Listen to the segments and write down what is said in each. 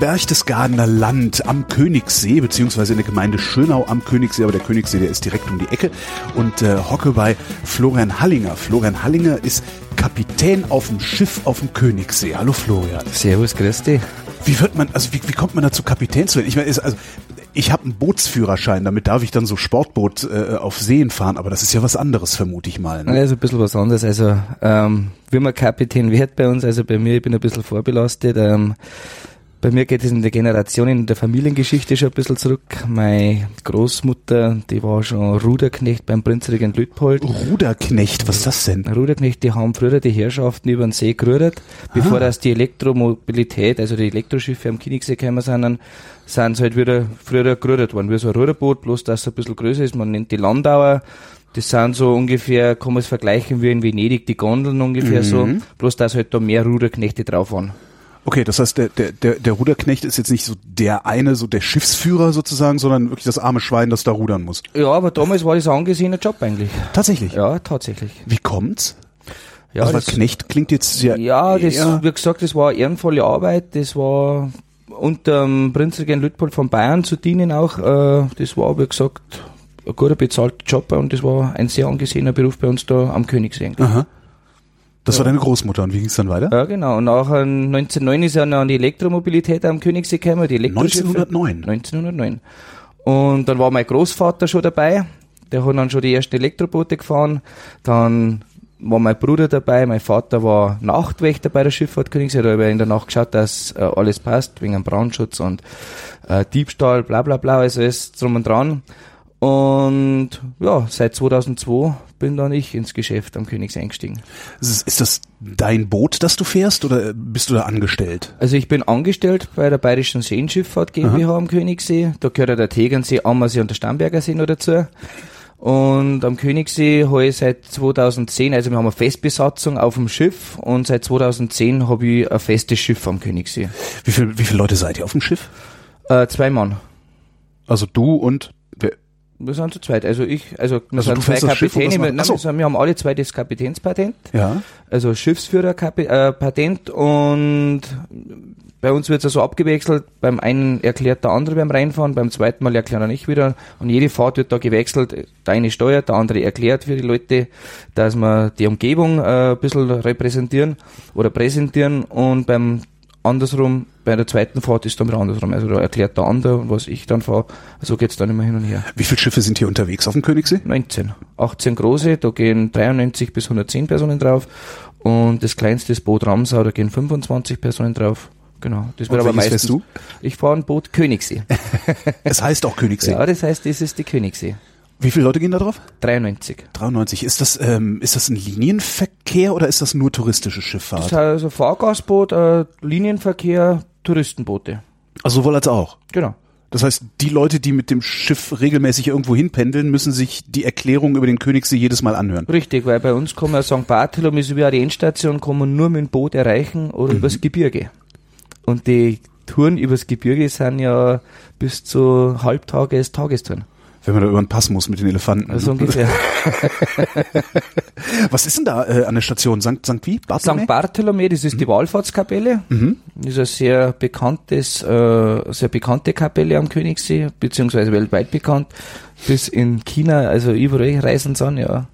Berchtesgadener Land am Königssee, beziehungsweise in der Gemeinde Schönau am Königssee, aber der Königssee, der ist direkt um die Ecke und äh, hocke bei Florian Hallinger. Florian Hallinger ist Kapitän auf dem Schiff auf dem Königssee. Hallo Florian. Servus, Christi. Wie wird man, also wie, wie kommt man dazu, Kapitän zu werden? Ich meine, ist, also ich habe einen Bootsführerschein, damit darf ich dann so Sportboot äh, auf Seen fahren, aber das ist ja was anderes, vermute ich mal. Ne? Also ein bisschen was anderes. Also ähm, wie man Kapitän wird bei uns, also bei mir, ich bin ein bisschen vorbelastet. Ähm, bei mir geht es in der Generation, in der Familiengeschichte schon ein bisschen zurück. Meine Großmutter, die war schon Ruderknecht beim Prinzregent Lütpold. Ruderknecht, was ist das denn? Ruderknecht, die haben früher die Herrschaften über den See gerudert, bevor das die Elektromobilität, also die Elektroschiffe am Königssee gekommen sind, sind sie halt wieder früher gerudert worden, wie so ein Ruderboot, bloß dass es ein bisschen größer ist. Man nennt die Landauer. Das sind so ungefähr, kann man es vergleichen wie in Venedig, die Gondeln ungefähr Mhm. so, bloß dass halt da mehr Ruderknechte drauf waren. Okay, das heißt, der, der, der, der Ruderknecht ist jetzt nicht so der eine, so der Schiffsführer sozusagen, sondern wirklich das arme Schwein, das da rudern muss. Ja, aber damals war das ein angesehener Job eigentlich. Tatsächlich. Ja, tatsächlich. Wie kommt's? Ja, also, das, Knecht klingt jetzt sehr. ja das, wie gesagt, das war ehrenvolle Arbeit. Das war unter dem Prinzregent Lütpold von Bayern zu dienen auch. Äh, das war, wie gesagt, ein guter bezahlter Job und das war ein sehr angesehener Beruf bei uns da am Königssee. eigentlich. Aha. Das war deine Großmutter. Und wie ging's dann weiter? Ja, genau. Und nachher 1909 ist ja an die Elektromobilität am Königssee gekommen, die Elektroschiffe. 1909. 1909. Und dann war mein Großvater schon dabei. Der hat dann schon die ersten Elektroboote gefahren. Dann war mein Bruder dabei. Mein Vater war Nachtwächter bei der Schifffahrt Königssee. Da habe ich in der Nacht geschaut, dass äh, alles passt, wegen dem Brandschutz und äh, Diebstahl, bla bla bla, also alles drum und dran. Und ja, seit 2002 bin dann ich ins Geschäft am Königssee eingestiegen. Ist, das dein Boot, das du fährst, oder bist du da angestellt? Also ich bin angestellt bei der Bayerischen Seenschifffahrt GmbH am Königssee. Da gehört ja der Tegernsee, Ammersee und der Starnberger See noch dazu. Und am Königssee habe ich seit 2010, also wir haben eine Festbesatzung auf dem Schiff und seit 2010 habe ich ein festes Schiff am Königssee. Wie, viel, wie viele Leute seid ihr auf dem Schiff? Äh, zwei Mann. Also du und Wir sind zu zweit. Also ich, also wir Also sind zwei Kapitäne. Wir, nein, so. wir, haben alle zwei das Kapitänspatent. ja. also Schiffsführerpatent äh, und bei uns wird es also abgewechselt. Beim einen erklärt der andere beim Reinfahren, beim zweiten Mal erklärt er nicht wieder. Und jede Fahrt wird da gewechselt. Der eine steuert, der andere erklärt für die Leute, dass wir die Umgebung äh, ein bisschen repräsentieren oder präsentieren. Und beim andersrum, bei der zweiten Fahrt ist dann wieder andersrum. Also da erklärt der andere, was ich dann fahre. So geht's dann immer hin und her. Wie viele Schiffe sind hier unterwegs auf dem Königssee? 19. 18 große, da gehen 93 bis 110 Personen drauf. Und das kleinste ist Boot Ramsau, da gehen 25 Personen drauf. Genau. Das wird aber meistens. fährst Ich fahre ein Boot Königssee. Es heißt auch Königssee. ja, das heißt, das ist die Königssee. Wie viele Leute gehen da drauf? 93. 93. Ist das, ähm, ist das ein Linienverkehr oder ist das nur touristische Das Schifffahrt? ist also Fahrgastboot, äh, Linienverkehr, Touristenboote. Also sowohl als auch. Genau. Das heißt, die Leute, die mit dem Schiff regelmäßig irgendwo hinpendeln, müssen sich die Erklärung über den Königssee jedes Mal anhören. Richtig, weil bei uns kann man St. Barthelum ist wie auch die Endstation, kann man nur mit dem Boot erreichen oder übers Gebirge. Und die Touren übers Gebirge sind ja bis zu Halbtages, Tagestouren. Wenn man da über den Pass muss mit den Elefanten. Also ungefähr. Was ist denn da äh, an der Station? St. St. wie? Bartholomä? St. Bartholomä, das ist die Wallfahrtskapelle. Das ist eine sehr bekanntes, äh, sehr bekannte Kapelle am Königssee, beziehungsweise weltweit bekannt. Bis in China, also überall reisen sie an, ja.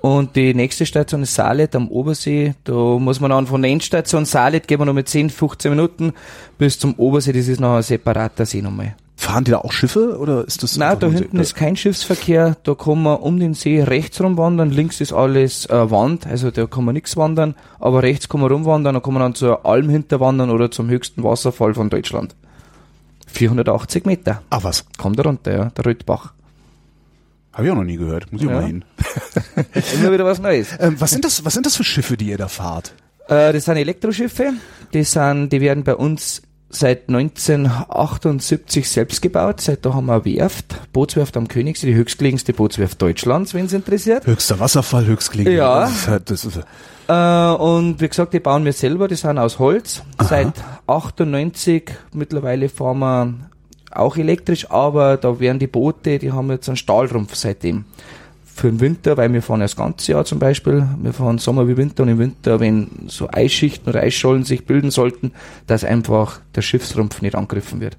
Und die nächste Station ist Salet am Obersee. Da muss man dann von der Endstation Salet gehen wir noch mit 10, 15 Minuten bis zum Obersee. Das ist noch ein separater See nochmal. Fahren die da auch Schiffe oder ist das? Nein, da hinten See- ist kein Schiffsverkehr. Da kann man um den See rechts rumwandern. Links ist alles äh, Wand, also da kann man nichts wandern. Aber rechts kann man rumwandern. Da kann man dann zur Alm hinterwandern oder zum höchsten Wasserfall von Deutschland. 480 Meter. Ach was, Kommt da runter, ja, der Rötbach. habe ich auch noch nie gehört. Muss ich Ja. mal hin. Immer wieder was Neues. Ähm, was sind das? Was sind das für Schiffe, die ihr da fahrt? Äh, das sind Elektroschiffe. Die sind, die werden bei uns seit 1978 selbst gebaut. Seit da haben wir eine Werft, Bootswerft am Königssee, die höchstgelegenste Bootswerft Deutschlands, wenn es interessiert. Höchster Wasserfall, höchstgelegen. Ja. Das ist, halt- das ist, Äh, und wie gesagt, die bauen wir selber, die sind aus Holz. Seit 98 mittlerweile fahren wir auch elektrisch, aber da werden die Boote, die haben jetzt einen Stahlrumpf seitdem. Für den Winter, weil wir fahren das ganze Jahr zum Beispiel, wir fahren Sommer wie Winter und im Winter, wenn so Eisschichten oder Eisschollen sich bilden sollten, dass einfach der Schiffsrumpf nicht angegriffen wird.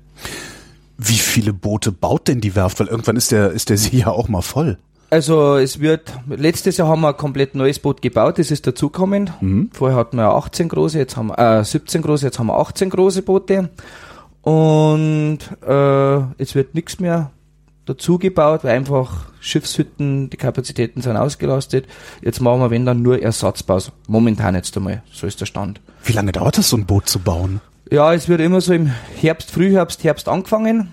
Wie viele Boote baut denn die Werft? Weil irgendwann ist der, ist der See ja auch mal voll. Also es wird, letztes Jahr haben wir ein komplett neues Boot gebaut, das ist dazugekommen. Mhm. Vorher hatten wir 18 große, jetzt haben wir äh, 17 große, jetzt haben wir 18 große Boote. Und äh, es wird nichts mehr dazu gebaut, weil einfach Schiffshütten, die Kapazitäten sind ausgelastet. Jetzt machen wir, wenn dann nur Ersatzbau. Momentan jetzt einmal. So ist der Stand. Wie lange dauert es, so ein Boot zu bauen? Ja, es wird immer so im Herbst, Frühherbst, Herbst angefangen.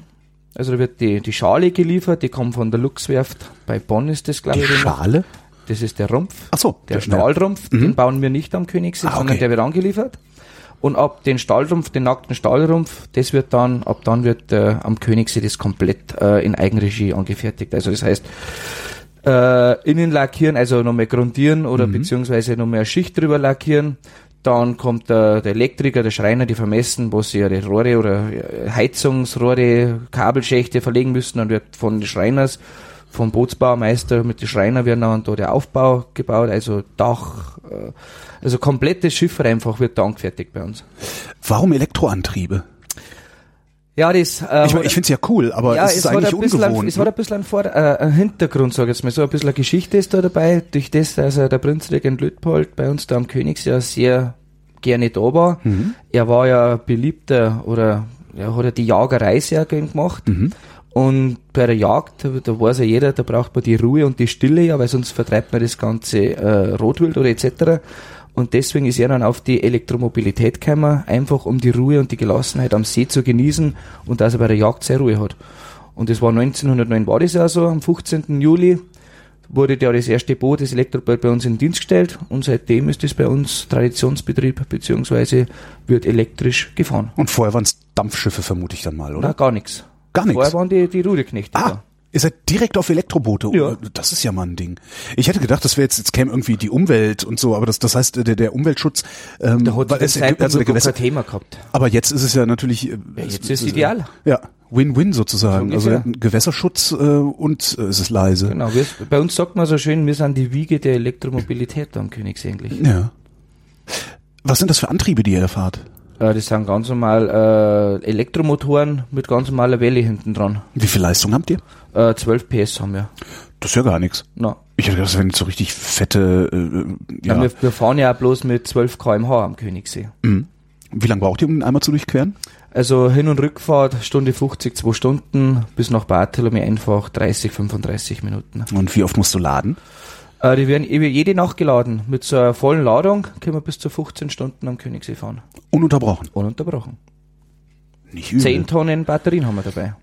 Also da wird die, die Schale geliefert, die kommt von der Luxwerft. Bei Bonn ist das, glaube ich. Die Schale? Das ist der Rumpf. Ach so. Der, der Stahlrumpf, mhm. den bauen wir nicht am Königssee, ah, okay. sondern der wird angeliefert. Und ab den Stahlrumpf, den nackten Stahlrumpf, das wird dann, ab dann wird äh, am Königssee das komplett äh, in Eigenregie angefertigt. Also das heißt, äh, innen lackieren, also nochmal grundieren oder mhm. beziehungsweise nochmal eine Schicht drüber lackieren. Dann kommt der, der Elektriker, der Schreiner, die vermessen, wo sie ihre Rohre oder äh, Heizungsrohre, Kabelschächte verlegen müssen. Dann wird von den Schreiners, vom Bootsbaumeister mit den Schreiner werden dann da der Aufbau gebaut, also Dach, äh, also komplettes Schiff einfach wird da angefertigt bei uns. Warum Elektroantriebe? Ja, das. Äh, ich ich finde es ja cool, aber ja, es ist eigentlich ungewohnt. Ein, es hat ein bisschen ein, Vor äh, ein Hintergrund, sage ich jetzt mal. So ein bisschen eine Geschichte ist da dabei, durch das, dass er der Prinzregent Lütpold bei uns da am Königsjahr sehr gerne da war. Mhm. Er war ja beliebter oder er hat ja die Jagerei sehr gern gemacht. Mhm. Und bei der Jagd, da weiß ja jeder, da braucht man die Ruhe und die Stille ja, weil sonst vertreibt man das ganze äh, Rotwild oder etc. Und deswegen ist er dann auf die Elektromobilität gekommen, einfach um die Ruhe und die Gelassenheit am See zu genießen und dass er bei der Jagd sehr Ruhe hat. Und das war 1909 war das ja so, am 15. Juli wurde ja das erste Boot, das Elektroboot bei uns in Dienst gestellt und seitdem ist das bei uns Traditionsbetrieb beziehungsweise wird elektrisch gefahren. Und vorher waren es Dampfschiffe vermute ich dann mal, oder? Na, gar nichts. Gar nichts? Vorher waren die, die Ruderknechte ah. da. Ihr seid direkt auf Elektroboote. Ja. Das ist ja mal ein Ding. Ich hätte gedacht, das wäre jetzt, jetzt käme irgendwie die Umwelt und so, aber das, das heißt, der, der Umweltschutz, ähm, da hat es, also der Gewässer, Thema gehabt. Aber jetzt ist es ja natürlich. Äh, ja, jetzt ist es ideal. Ja. Win-Win sozusagen. Also Gewässerschutz äh, und äh, es ist leise. Genau, wir, bei uns sagt man so schön, wir sind die Wiege der Elektromobilität am eigentlich. Ja. Was sind das für Antriebe, die ihr erfahrt? Äh, das sind ganz normal äh, Elektromotoren mit ganz normaler Welle hinten dran. Wie viel Leistung habt ihr? Äh, 12 PS haben wir. Das ist ja gar nichts. No. Ich hätte gedacht, das wären so richtig fette. Äh, ja. ja wir, wir, fahren ja bloß mit 12 km/h am Königssee. Mhm. Wie lange braucht ihr, um den einmal zu durchqueren? Also Hin- und Rückfahrt, Stunde 50, zwei Stunden, bis nach Bartholomew einfach 30, 35 Minuten. Und wie oft musst du laden? Äh, die werden jede Nacht geladen. Mit so einer vollen Ladung können wir bis zu 15 Stunden am Königssee fahren. Ununterbrochen? Ununterbrochen. Nicht übel. 10 Tonnen Batterien haben wir dabei.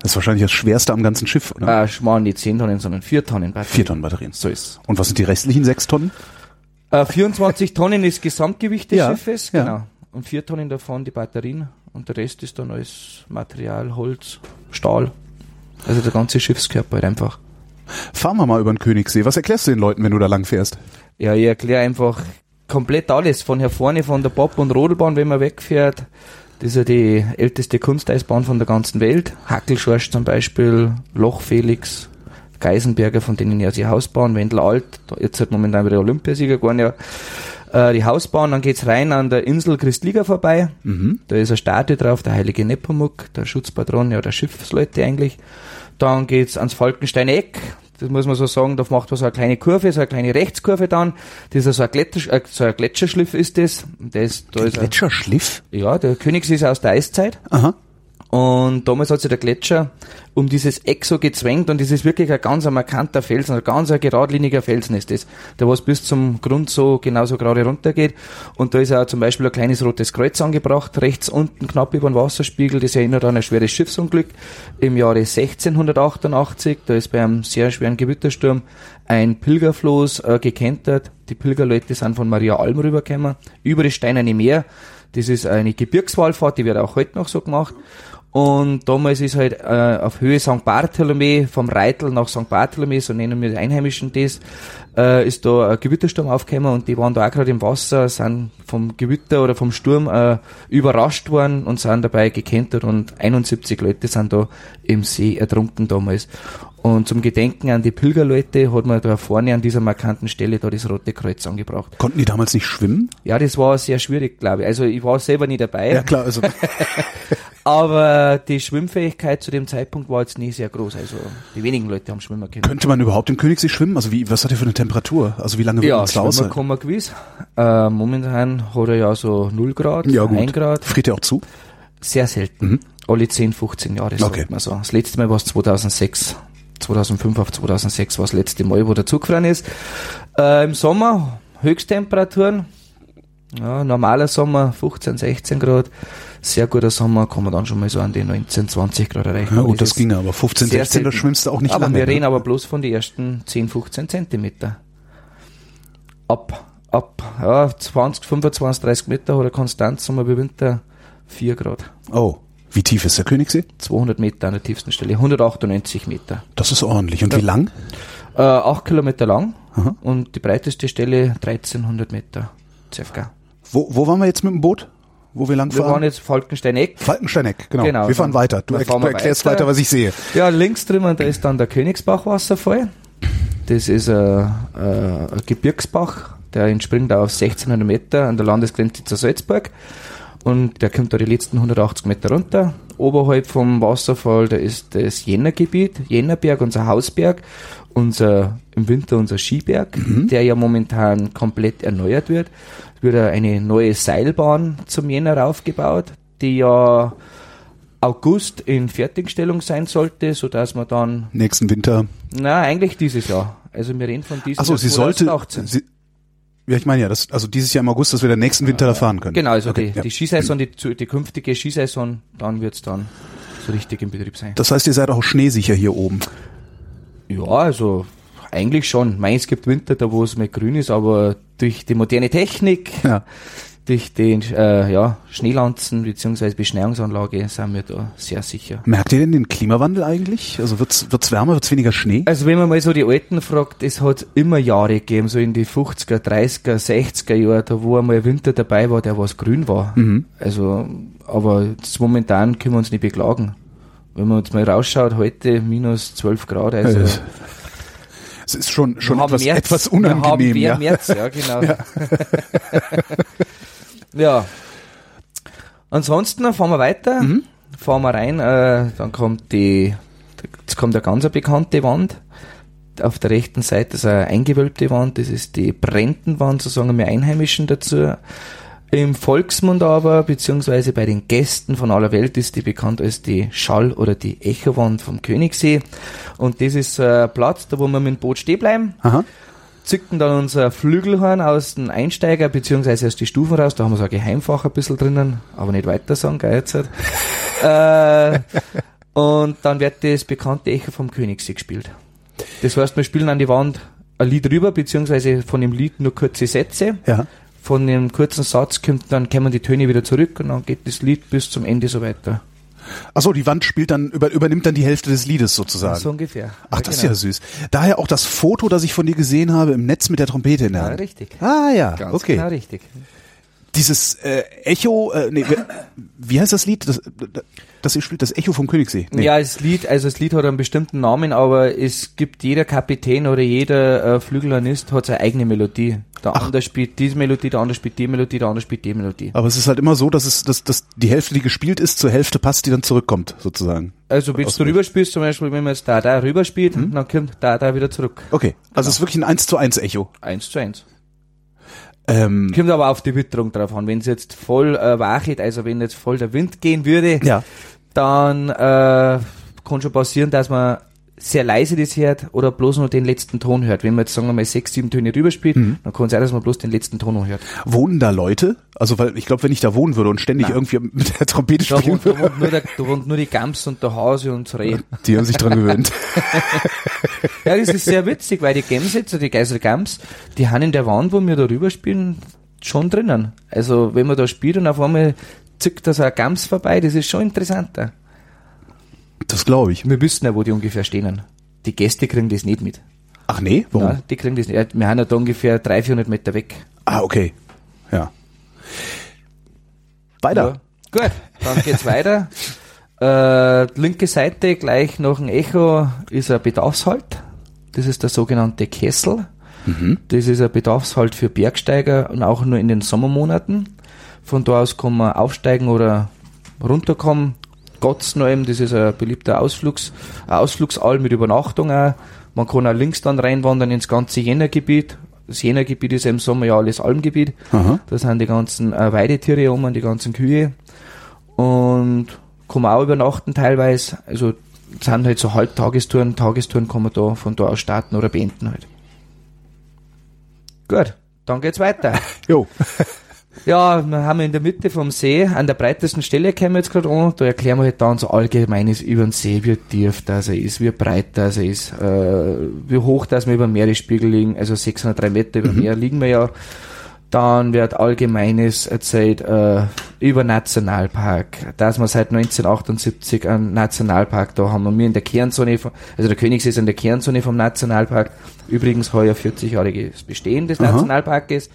Das ist wahrscheinlich das schwerste am ganzen Schiff, oder? Äh, schmarrn nicht 10 Tonnen, sondern 4 Tonnen Batterien. 4 Tonnen Batterien. So ist Und was sind die restlichen 6 Tonnen? Äh, 24 Tonnen ist Gesamtgewicht des ja, Schiffes, ja. genau. Und 4 Tonnen davon die Batterien. Und der Rest ist dann alles Material, Holz, Stahl. Also der ganze Schiffskörper halt einfach. Fahren wir mal über den Königssee. Was erklärst du den Leuten, wenn du da lang fährst? Ja, ich erkläre einfach komplett alles. Von hier vorne, von der Bob- und Rodelbahn, wenn man wegfährt. Das ist ja die älteste Kunsteisbahn von der ganzen Welt. Hackelschorsch zum Beispiel, Loch Felix, Geisenberger, von denen ja die Hausbahn, Wendel Alt, jetzt hat momentan wieder Olympiasieger geworden, ja. Äh, die Hausbahn, dann geht's rein an der Insel Christliga vorbei. Mhm. Da ist eine Statue drauf, der heilige Nepomuk, der Schutzpatron, ja, der Schiffsleute eigentlich. Dann geht's ans Falkenstein Eck. Das muss man so sagen, da macht man so eine kleine Kurve, so eine kleine Rechtskurve dann. Das ist so ein, Gletscher, äh, so ein Gletscherschliff ist das. das da ist Gletscherschliff? Ein, ja, der Königs ist aus der Eiszeit. Aha. Und damals hat sich der Gletscher um dieses Eck so gezwängt und das ist wirklich ein ganz markanter Felsen, ein ganz geradliniger Felsen ist das, der was bis zum Grund so genauso gerade runtergeht. Und da ist auch zum Beispiel ein kleines rotes Kreuz angebracht, rechts unten knapp über dem Wasserspiegel, das erinnert an ein schweres Schiffsunglück im Jahre 1688. Da ist bei einem sehr schweren Gewittersturm ein Pilgerfloß äh, gekentert. Die Pilgerleute sind von Maria Alm rübergekommen, über das Steinerne Meer. Das ist eine Gebirgswallfahrt, die wird auch heute noch so gemacht. Und damals ist halt äh, auf Höhe St. Bartholomä, vom Reitel nach St. Bartholomä, so nennen wir die Einheimischen das, äh, ist da ein Gewittersturm aufgekommen und die waren da auch gerade im Wasser, sind vom Gewitter oder vom Sturm äh, überrascht worden und sind dabei gekentert und 71 Leute sind da im See ertrunken damals. Und zum Gedenken an die Pilgerleute hat man da vorne an dieser markanten Stelle da das Rote Kreuz angebracht. Konnten die damals nicht schwimmen? Ja, das war sehr schwierig, glaube ich. Also ich war selber nie dabei. Ja, klar. Also, Aber die Schwimmfähigkeit zu dem Zeitpunkt war jetzt nie sehr groß. Also die wenigen Leute haben schwimmen können. könnte man überhaupt im Königssee schwimmen? Also wie, was hat er für eine Temperatur? Also wie lange wird Ja, man da aushalten? kann man gewiss. Äh, momentan hat er ja so 0 Grad, Ja, gut. 1 Grad. Friert er auch zu? Sehr selten. Alle 10, 15 Jahre, Okay. sagt man so. Das letzte Mal war es 2006. 2005 auf 2006 war das letzte Mal, wo der zugefroren ist. Äh, Im Sommer Höchsttemperaturen. Ja, normaler Sommer 15, 16 Grad. Sehr guter Sommer kann man dann schon mal so an die 19, 20 Grad erreichen. Ja, Aber gut, das ist ginge, aber 15, sehr 16, da schwimmst du auch nicht aber lange. wir ne? reden aber bloß von den ersten 10, 15 Zentimeter. Ab, ab, ja, 20, 25, 30 Meter hat er konstant, Sommer wie Winter 4 Grad. Oh, wie tief ist der Königssee? 200 Meter an der tiefsten Stelle, 198 Meter. Das ist ordentlich. Und wie lang? Äh, 8 Kilometer lang Aha. und die breiteste Stelle 1300 Meter circa. Wo, wo waren wir jetzt mit dem Boot? Wo wir lang Wir waren fahren? jetzt Falkenstein-Eck. Falkensteineck, genau. Genau, wir fahren weiter. Du, dann erk- fahren du erklärst weiter. weiter, was ich sehe. Ja, links drüben, da ist dann der Königsbach-Wasserfall. Das ist ein, äh, ein Gebirgsbach, der entspringt auf 1600 Meter an der Landesgrenze zu Salzburg. Und der kommt da die letzten 180 Meter runter. Oberhalb vom Wasserfall, da ist das Jännergebiet, Jännerberg, unser Hausberg, unser, im Winter unser Skiberg, der ja momentan komplett erneuert wird. Es wird eine neue Seilbahn zum Jänner aufgebaut, die ja August in Fertigstellung sein sollte, so dass man dann, Nächsten Winter. na, eigentlich dieses Jahr. Also wir reden von diesem Jahr sie sollte. 2018. Sie, ja, ich meine ja, das, also dieses Jahr im August, dass wir den nächsten Winter da fahren können. Genau, also Okay, die, ja. die Skisaison, die, die künftige Skisaison, dann wird's dann so richtig in Betrieb sein. Das heißt, ihr seid auch schneesicher hier oben. Ja, also eigentlich schon. Meins gibt Winter, da wo es mal grün ist, aber durch die moderne Technik, Ja. Durch den äh, ja, Schneelanzen bzw. Beschneiungsanlage sind wir da sehr sicher. Merkt ihr denn den Klimawandel eigentlich? Also wird's, wird's wärmer, wird's weniger Schnee? Also wenn man mal so die Alten fragt, es hat immer Jahre gegeben, so in die 50er, 30er, 60er Jahre, da wo einmal Winter dabei war, der was grün war. Mhm. Also, aber momentan können wir uns nicht beklagen. Wenn man uns mal rausschaut, heute minus 12 Grad, also Äh, Es ist schon, schon etwas, März, etwas Wir haben unangenehm. mehr Ja. März, ja genau. Ja. Ansonsten fahren wir weiter, Mhm. fahren wir rein, äh, dann kommt die, jetzt kommt eine ganz bekannte Wand. Auf der rechten Seite ist eine eingewölbte Wand, das ist die Brendenwand, so sagen wir Einheimischen dazu. Im Volksmund aber, beziehungsweise bei den Gästen von aller Welt ist die bekannt als die Schall- oder die Echowand vom Königssee. Und das ist äh, ein Platz, da wo wir mit dem Boot stehen bleiben Aha. Zückten dann unser Flügelhorn aus dem Einsteiger, beziehungsweise aus die Stufen raus. Da haben wir so ein Geheimfach ein bisschen drinnen, aber nicht weiter sagen, gell, jetzt. halt. äh, und dann wird das bekannte Echo vom Königssee gespielt. Das heißt, wir spielen an die Wand ein Lied rüber, beziehungsweise von dem Lied nur kurze Sätze. Ja. Von dem kurzen Satz kommt, dann kommen die Töne wieder zurück und dann geht das Lied bis zum Ende so weiter. Achso, die Wand spielt dann, über, übernimmt dann die Hälfte des Liedes sozusagen. So ungefähr. Ach, Ja, das ist genau. ja süß. Daher auch das Foto, das ich von dir gesehen habe im Netz mit der Trompete in der Ja, Hand. richtig. Ah ja, Ganz okay. genau richtig. Dieses äh, Echo, äh, nee, wie, wie heißt das Lied, das, das ihr spielt? Das Echo vom Königssee. Nee. Ja, das Lied, also das Lied hat einen bestimmten Namen, aber es gibt jeder Kapitän oder jeder äh, Flügelhornist hat seine eigene Melodie. Der andere spielt diese Melodie, der andere spielt die Melodie, der andere spielt die Melodie. Aber es ist halt immer so, dass es, dass, dass die Hälfte, die gespielt ist, zur Hälfte passt, die dann zurückkommt, sozusagen. Also wenn du rüberspielst, zum Beispiel, wenn man jetzt da, da rüberspielt, Mhm. dann kommt da, da wieder zurück. Okay. Also es ist wirklich ein 1 zu 1 Echo. Eins zu eins. Ähm, Kommt aber auf die Witterung drauf an. Wenn es jetzt voll äh, wachit, also wenn jetzt voll der Wind gehen würde, ja. dann äh, kann schon passieren, dass man sehr leise das hört oder bloß nur den letzten Ton hört. Wenn man jetzt, sagen wir mal, sechs, sieben Töne rüberspielt, Mhm. dann kann es sein, dass man bloß den letzten Ton noch hört. Wohnen da Leute? Also, weil ich glaube, wenn ich da wohnen würde und ständig Nein. irgendwie mit der Trompete Da spielen wohnt, da würde, wohnt, nur, der, da wohnt nur die Gams und der Hase und das Reh. die haben sich dran gewöhnt. Ja, das ist sehr witzig, weil die also die Geiser Gams, die haben in der Wand, wo wir da rüberspielen, schon drinnen. Also wenn man da spielt und auf einmal zückt da so ein Gams vorbei, das ist schon interessanter. Das glaube ich. Wir wissen ja, wo die ungefähr stehen. Die Gäste kriegen das nicht mit. Ach nee, warum? Nein, die kriegen das nicht. Wir haben ja da ungefähr 300, 400 Meter weg. Ah, okay. Ja. Weiter. Ja. Gut, dann geht's weiter. Äh, linke Seite gleich nach dem Echo ist ein Bedarfshalt. Das ist der sogenannte Kessel. Mhm. Das ist ein Bedarfshalt für Bergsteiger und auch nur in den Sommermonaten. Von da aus kann man aufsteigen oder runterkommen. Gottsnalm, das ist ein beliebter Ausflugs, ein Ausflugsall mit Übernachtung auch. Man kann auch links dann reinwandern ins ganze Jännergebiet. Das Jännergebiet ist ja im Sommer ja alles Almgebiet. Aha. Da sind die ganzen äh, Weidetiere um, die ganzen Kühe. Und kann man auch übernachten teilweise. Also das sind halt so Halbtagestouren, Tagestouren kann man da von da aus starten oder beenden halt. Gut, dann geht's weiter. Jo. Ja, wir haben in der Mitte vom See, an der breitesten Stelle kommen wir jetzt gerade an, da erklären wir halt dann so allgemeines über den See, wie tief das er ist, wie breit das er ist, äh, wie hoch das wir über dem Meeresspiegel liegen, also 603 Meter über Meer liegen wir ja. Dann wird allgemeines erzählt äh, über Nationalpark, dass wir seit 1978 einen Nationalpark da haben. Und wir in der Kernzone, von, also der Königssee ist in der Kernzone vom Nationalpark. Übrigens heuer 40-jähriges Bestehen des Aha. Nationalparkes.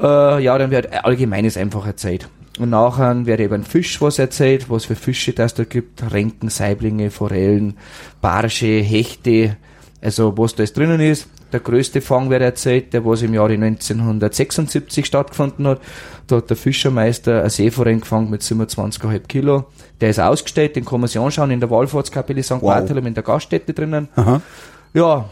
Äh, ja, dann wird Allgemeines einfach erzählt. Und nachher wird eben Fisch was erzählt, was für Fische das da gibt. Renken, Saiblinge, Forellen, Barsche, Hechte, also was da jetzt drinnen ist. Der größte Fang wird erzählt, der was im Jahre 1976 stattgefunden hat. Da hat der Fischermeister ein Seeforellen gefangen mit 27,5 Kilo. Der ist ausgestellt, den kann man sich anschauen in der Wallfahrtskapelle St. Wow. Barthelem in der Gaststätte drinnen. Aha. Ja,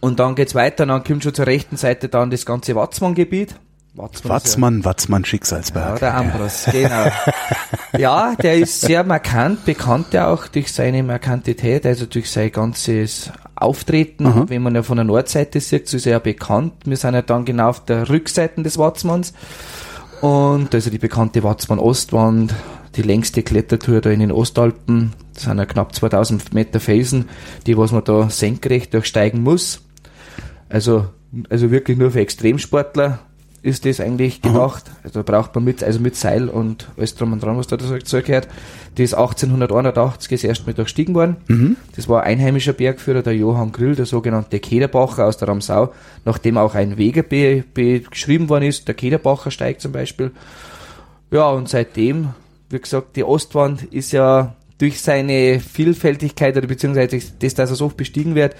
und dann geht's weiter, dann kommt schon zur rechten Seite dann das ganze Watzmann-Gebiet. Watzmann, ist ja- Watzmann, Watzmann, Ja, Schicksalsberg. der Ambros, genau. ja, der ist sehr markant, bekannt ja auch durch seine Markantität, also durch sein ganzes Auftreten. Wenn man ja von der Nordseite sieht, so ist er ja bekannt. Wir sind ja dann genau auf der Rückseite des Watzmanns. Und also die bekannte Watzmann-Ostwand, die längste Klettertour da in den Ostalpen. Das sind ja knapp 2000 Meter Felsen, die was man da senkrecht durchsteigen muss. Also, also wirklich nur für Extremsportler ist das eigentlich gedacht. Also da braucht man mit, also mit Seil und alles drum und dran, was da dazu gehört. Die ist 1881 ist erst mit durchstiegen worden. Das war ein einheimischer Bergführer, der Johann Grill, der sogenannte Kederbacher aus der Ramsau, nachdem auch ein Weger be, beschrieben worden ist, der Kederbacher Steig zum Beispiel. Ja, und seitdem, wie gesagt, die Ostwand ist ja durch seine Vielfältigkeit oder beziehungsweise das, dass er so oft bestiegen wird,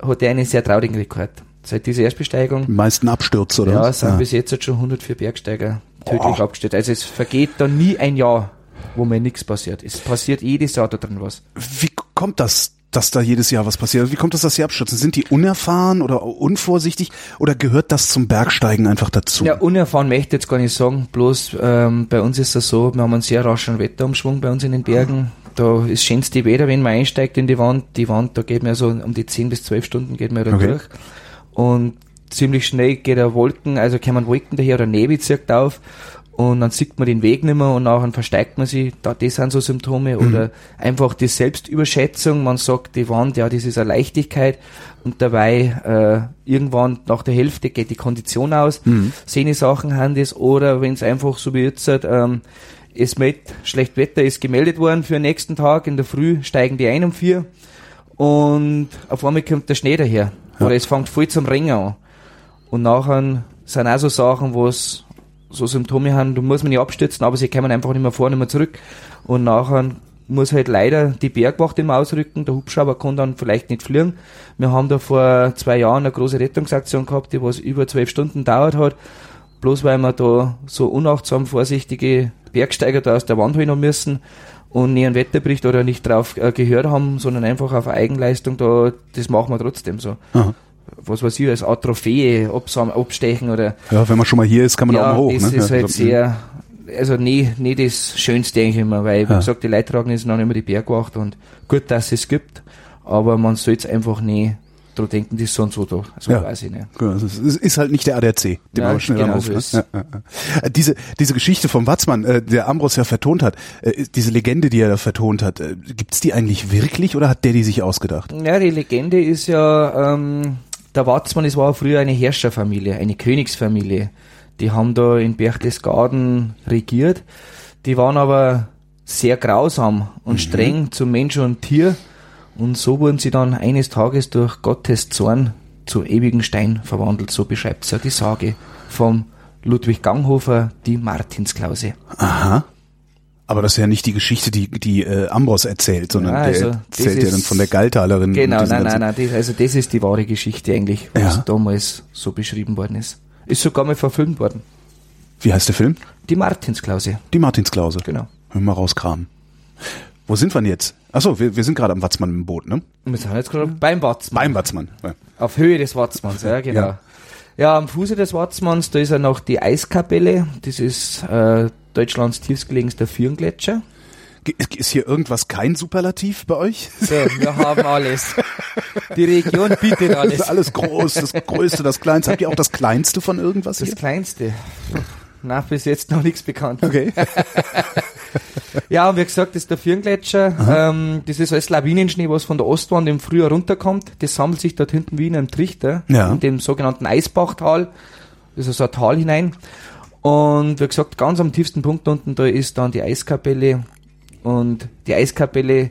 hat er einen sehr traurigen Rekord. Seit dieser Erstbesteigung Die meisten Abstürze, oder? ja, sind bis jetzt schon 104 Bergsteiger tödlich abgestellt. Also es vergeht da nie ein Jahr, wo mir nichts passiert. Es passiert jedes Jahr da drin was. Wie kommt das, dass da jedes Jahr was passiert? Wie kommt das, dass sie abstürzen? Sind die unerfahren oder unvorsichtig oder gehört das zum Bergsteigen einfach dazu? Ja, unerfahren möchte ich jetzt gar nicht sagen, bloß ähm, bei uns ist es so, wir haben einen sehr raschen Wetterumschwung bei uns in den Bergen. Da ist schönste Wetter, wenn man einsteigt in die Wand. Die Wand, da geht man so um die 10 bis 12 Stunden geht man da Okay. durch. Und ziemlich schnell geht er Wolken, also kommen Wolken daher oder Nebel zirkt auf. Und dann sieht man den Weg nicht mehr und nachher versteigt man sich, da, das sind so Symptome oder einfach die Selbstüberschätzung, man sagt, die Wand, ja, das ist eine Leichtigkeit. Und dabei äh, irgendwann nach der Hälfte geht die Kondition aus, sehne Sachen haben das oder wenn es einfach so wie jetzt, ähm, es mit schlecht Wetter ist gemeldet worden für den nächsten Tag, in der Früh steigen die ein um vier und auf einmal kommt der Schnee daher. Oder es fängt voll zum Ringen an. Und nachher sind auch so Sachen, wo es so Symptome haben, du musst man nicht abstürzen, aber sie kommen einfach nicht mehr vor, nicht mehr zurück. Und nachher muss halt leider die Bergwacht immer ausrücken, der Hubschrauber kann dann vielleicht nicht fliegen. Wir haben da vor zwei Jahren eine große Rettungsaktion gehabt, die was über zwölf Stunden dauert hat. Bloß weil wir da so unachtsam vorsichtige Bergsteiger da aus der Wand holen müssen und nie einen Wetterbericht oder nicht drauf äh, gehört haben, sondern einfach auf Eigenleistung da, das machen wir trotzdem so. Aha. Was weiß ich, als Art Trophäe abstechen oder Ja, wenn man schon mal hier ist, kann man ja, auch mal hoch. das ne? ist ja, halt sehr, also nie, nie das Schönste eigentlich immer, weil, wie Ja. gesagt, die Leute tragen jetzt noch immer die Bergwacht und gut, dass es gibt, aber man soll jetzt einfach nie dran denken, das ist so und so da. Also Ja. weiß ich nicht. Ja, es ist, es halt nicht der ADAC, den Ja, man schnell genau anruft. so ne? Ja, ja. Äh, Diese, diese Geschichte vom Watzmann, äh, der Ambros ja vertont hat, äh, diese Legende, die er da vertont hat, äh, gibt's die eigentlich wirklich oder hat der die sich ausgedacht? Ja, die Legende ist ja, ähm, der Watzmann, es war früher eine Herrscherfamilie, eine Königsfamilie. Die haben da in Berchtesgaden regiert. Die waren aber sehr grausam und streng zu Mensch und Tier. Und so wurden sie dann eines Tages durch Gottes Zorn zu ewigen Stein verwandelt. So beschreibt es ja die Sage vom Ludwig Ganghofer, die Martinsklause. Aha. Aber das ist ja nicht die Geschichte, die, die äh, Ambros erzählt, sondern Ja, der also, das erzählt ja dann von der Galltalerin. Genau, nein, nein, nein, das, also das ist die wahre Geschichte eigentlich, was Ja. damals so beschrieben worden ist. Ist sogar mal verfilmt worden. Wie heißt der Film? Die Martinsklause, Die Martinsklause. genau. Wir mal rauskramen. Wo sind wir denn jetzt? Achso, wir, wir sind gerade am Watzmann im Boot, ne? Wir sind jetzt gerade beim Watzmann. Beim Watzmann. Ja. Auf Höhe des Watzmanns, ja, genau. Ja. Ja. am Fuße des Watzmanns, da ist ja noch die Eiskapelle. Das ist äh, Deutschlands tiefstgelegenster Firngletscher. Ist hier irgendwas kein Superlativ bei euch? So, wir haben alles. Die Region bietet Das alles. ist alles groß, das Größte, das Kleinste. Habt ihr auch das Kleinste von irgendwas Das hier? Kleinste. Na, bis jetzt noch nichts bekannt. Okay. Ja, und wie gesagt, das ist der Firngletscher. Ähm, das ist alles Lawinenschnee, was von der Ostwand im Frühjahr runterkommt. Das sammelt sich dort hinten wie in einem Trichter. Ja. In dem sogenannten Eisbachtal. Das ist so ein Tal hinein. Und wie gesagt, ganz am tiefsten Punkt unten, da ist dann die Eiskapelle. Und die Eiskapelle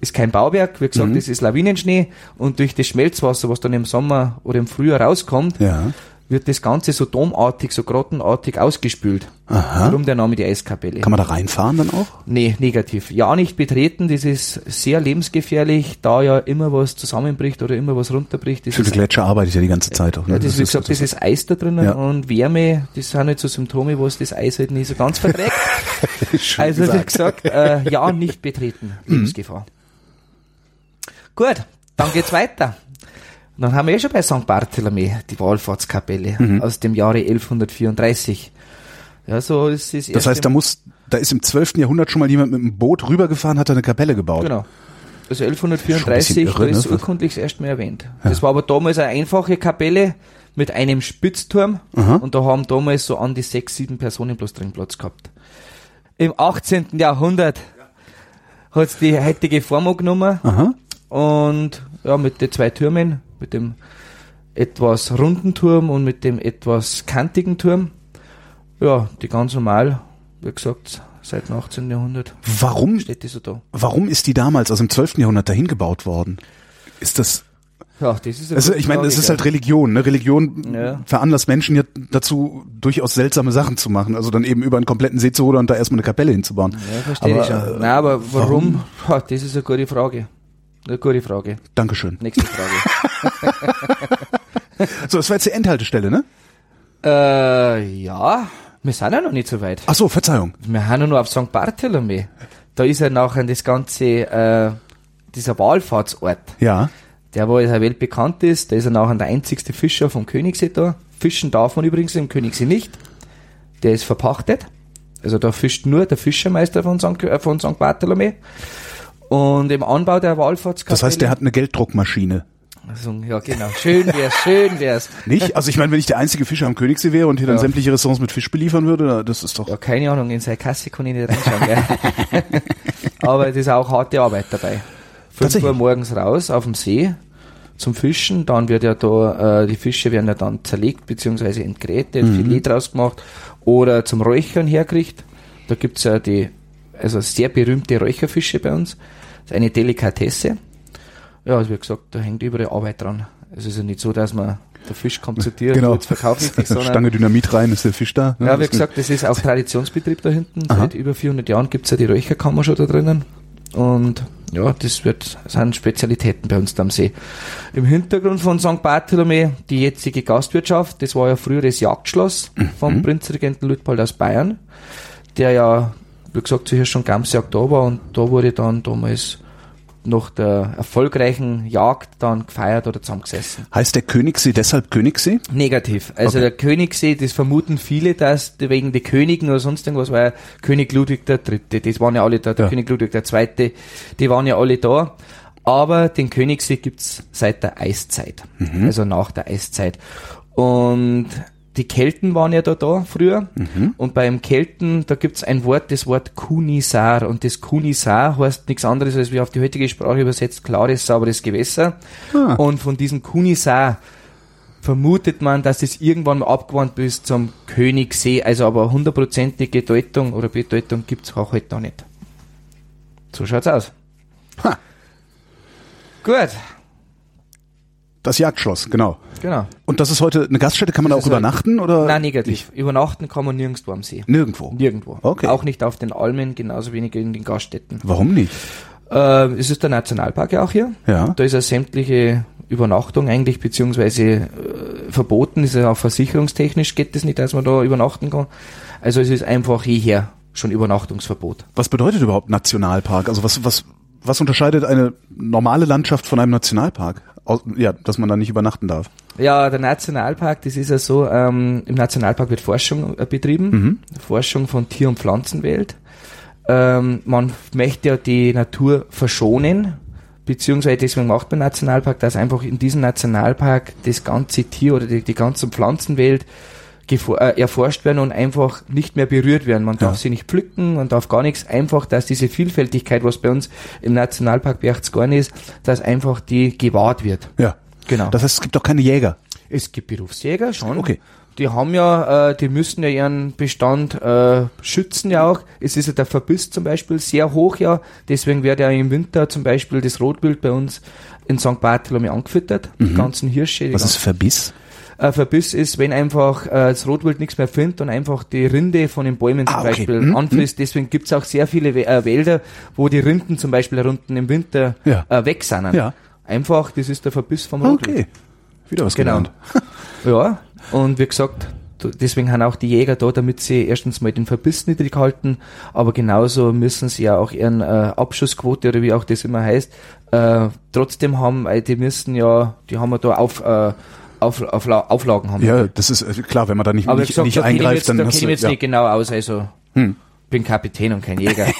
ist kein Bauwerk. Wie gesagt, das ist Lawinenschnee. Und durch das Schmelzwasser, was dann im Sommer oder im Frühjahr rauskommt, Ja. Wird das Ganze so domartig, so grottenartig ausgespült. Aha. Darum der Name die Eiskapelle. Kann man da reinfahren dann auch? Nee, negativ. Ja, nicht betreten, das ist sehr lebensgefährlich, da ja immer was zusammenbricht oder immer was runterbricht. Das Für den Gletscher arbeitet ja die ganze Zeit auch. Ne? ja, das, ist, wie gesagt, das ist Eis da drinnen Ja. und Wärme, das sind halt so Symptome, was das Eis halt nicht so ganz verträgt. Also wie gesagt. gesagt, äh, ja, nicht betreten, Lebensgefahr. Gut, dann geht's weiter. Dann haben wir eh schon bei St. Bartholomew die Wallfahrtskapelle Mhm. aus dem Jahre 1134. Ja, so ist es Das heißt, da muss, da ist im 12. Jahrhundert schon mal jemand mit einem Boot rübergefahren, hat eine Kapelle gebaut. Genau. Also Schon ein 1134, bisschen irre, da ist ne? urkundlich das erste Mal erwähnt. Das war aber damals eine einfache Kapelle mit einem Spitzturm Aha. und da haben damals so an die sechs, sieben Personen bloß drin Platz gehabt. Im 18. Jahrhundert hat's die heutige Form angenommen Aha. und ja, mit den zwei Türmen, mit dem etwas runden Turm und mit dem etwas kantigen Turm. Ja, die ganz normal, wie gesagt, seit dem 18. Jahrhundert Warum, steht die so da. warum ist die damals aus dem 12. Jahrhundert dahin gebaut worden? Ist das, Ja, das ist eine also ich meine, es ist ja. halt Religion, ne? Religion Ja. veranlasst Menschen ja dazu, durchaus seltsame Sachen zu machen. Also dann eben über einen kompletten See zu rudern und da erstmal eine Kapelle hinzubauen. Ja, verstehe Aber, ich schon. äh, Nein, aber warum? Ha, das ist eine gute Frage. Eine gute Frage. Dankeschön. Nächste Frage. So, das war jetzt die Endhaltestelle, ne? äh, ja, wir sind ja noch nicht so weit. Ach so, Verzeihung. Wir haben ja nur auf St. Bartholomew. Da ist ja nachher das ganze, äh, dieser Wallfahrtsort, Ja. der wo ja weltbekannt ist. Da ist er nachher der einzigste Fischer vom Königssee da. Fischen darf man übrigens im Königssee nicht. Der ist verpachtet. Also da fischt nur der Fischermeister von St. Äh, von St. Bartholomew. Und im Anbau der Wallfahrtskapelle. Das heißt, der hat eine Gelddruckmaschine. Also, ja, genau. Schön wär's, schön wär's. Nicht? Also ich meine, wenn ich der einzige Fischer am Königssee wäre und hier dann Ja. sämtliche Restaurants mit Fisch beliefern würde, das ist doch... Ja, keine Ahnung, in seine Kasse kann ich nicht reinschauen, gell? Aber es ist auch harte Arbeit dabei. Fünf Tatsächlich? Uhr morgens raus auf dem See zum Fischen, dann wird ja da, äh, die Fische werden ja dann zerlegt, beziehungsweise entgrätet, Filet draus gemacht oder zum Räuchern herkriegt. Da gibt's ja die, also sehr berühmte Räucherfische bei uns. Das ist eine Delikatesse. Ja, also wie gesagt, da hängt überall Arbeit dran. Es ist ja nicht so, dass man, der Fisch kommt zu dir Genau. und jetzt verkaufe ich dich, sondern Stange Dynamit rein, ist der Fisch da. ja, wie gesagt, das ist auch Traditionsbetrieb da hinten. Aha. Seit über 400 Jahren gibt's ja die Räucherkammer schon da drinnen. Und ja, das wird, das sind Spezialitäten bei uns da am See. Im Hintergrund von St. Bartholomew die jetzige Gastwirtschaft, das war ja früher das Jagdschloss vom Prinzregenten Luitpold aus Bayern, der ja, wie gesagt, hier schon da war und da wurde dann damals nach der erfolgreichen Jagd dann gefeiert oder zusammengesessen. Heißt der Königssee deshalb Königssee? Negativ. Also Okay. der Königssee, das vermuten viele, dass wegen der Königen oder sonst irgendwas war ja König Ludwig Dritte. Das waren ja alle da, der Ja. König Ludwig Zweite, die waren ja alle da. Aber den Königssee gibt's seit der Eiszeit. Mhm. Also nach der Eiszeit. Und die Kelten waren ja da da früher. Mhm. Und beim Kelten, da gibt's ein Wort, das Wort Kunisar. Und das Kunisar heißt nichts anderes, als wie auf die heutige Sprache übersetzt, klares, sauberes Gewässer. Ah. Und von diesem Kunisar vermutet man, dass es irgendwann mal abgewandt bis zum Königssee, also aber hundertprozentige Deutung oder Bedeutung gibt's auch heute noch nicht. So schaut's aus. Ha, Gut, das Jagdschloss, genau. genau. Und das ist heute eine Gaststätte, kann man da auch übernachten oder? Nein, negativ. Übernachten kann man nirgendwo am See. Nirgendwo. Nirgendwo. Okay. Auch nicht auf den Almen, genauso wenig in den Gaststätten. Warum nicht? Äh, es ist der Nationalpark ja auch hier. Ja. Da ist ja sämtliche Übernachtung eigentlich, beziehungsweise äh, verboten, ist ja auch versicherungstechnisch geht es nicht, dass man da übernachten kann. Also es ist einfach jeher schon Übernachtungsverbot. Was bedeutet überhaupt Nationalpark? Also was, was, was unterscheidet eine normale Landschaft von einem Nationalpark? Aus, ja, dass man da nicht übernachten darf. Ja, der Nationalpark, das ist ja so, ähm, im Nationalpark wird Forschung äh, betrieben, Forschung von Tier- und Pflanzenwelt. Ähm, man möchte ja die Natur verschonen, beziehungsweise deswegen macht man Nationalpark, dass einfach in diesem Nationalpark das ganze Tier oder die, die ganze Pflanzenwelt äh, erforscht werden und einfach nicht mehr berührt werden. Man darf Ja. sie nicht pflücken, man darf gar nichts. Einfach, dass diese Vielfältigkeit, was bei uns im Nationalpark Berchtesgaden ist, dass einfach die gewahrt wird. Ja. Genau. Das heißt, es gibt auch keine Jäger. Es gibt Berufsjäger schon. Okay. Die haben ja, äh, die müssen ja ihren Bestand äh, schützen ja auch. Es ist ja der Verbiss zum Beispiel sehr hoch ja. Deswegen wird ja im Winter zum Beispiel das Rotwild bei uns in St. Bartholomew angefüttert. Die ganzen Hirsche. Die Mhm. Was ist Verbiss? Äh, Verbiss ist, wenn einfach äh, das Rotwild nichts mehr findet und einfach die Rinde von den Bäumen zum Ah, okay. Beispiel Mhm, anfrisst. Deswegen gibt's auch sehr viele äh, Wälder, wo die Rinden zum Beispiel unten im Winter Ja. äh, weg sind. Ja. Einfach, das ist der Verbiss vom Rotwild. Okay. Wieder was Genau. gelernt. Ja, und wie gesagt, deswegen haben auch die Jäger da, damit sie erstens mal den Verbiss niedrig halten, aber genauso müssen sie ja auch ihren äh, Abschussquote oder wie auch das immer heißt, äh, trotzdem haben, weil die müssen ja, die haben ja da auf, äh, auf, auf, Auflagen haben. Ja, das ist äh, klar, wenn man da nicht, aber nicht, gesagt, nicht da eingreift, jetzt, dann da hast du, jetzt ja. nicht genau aus, also Hm. bin Kapitän und kein Jäger.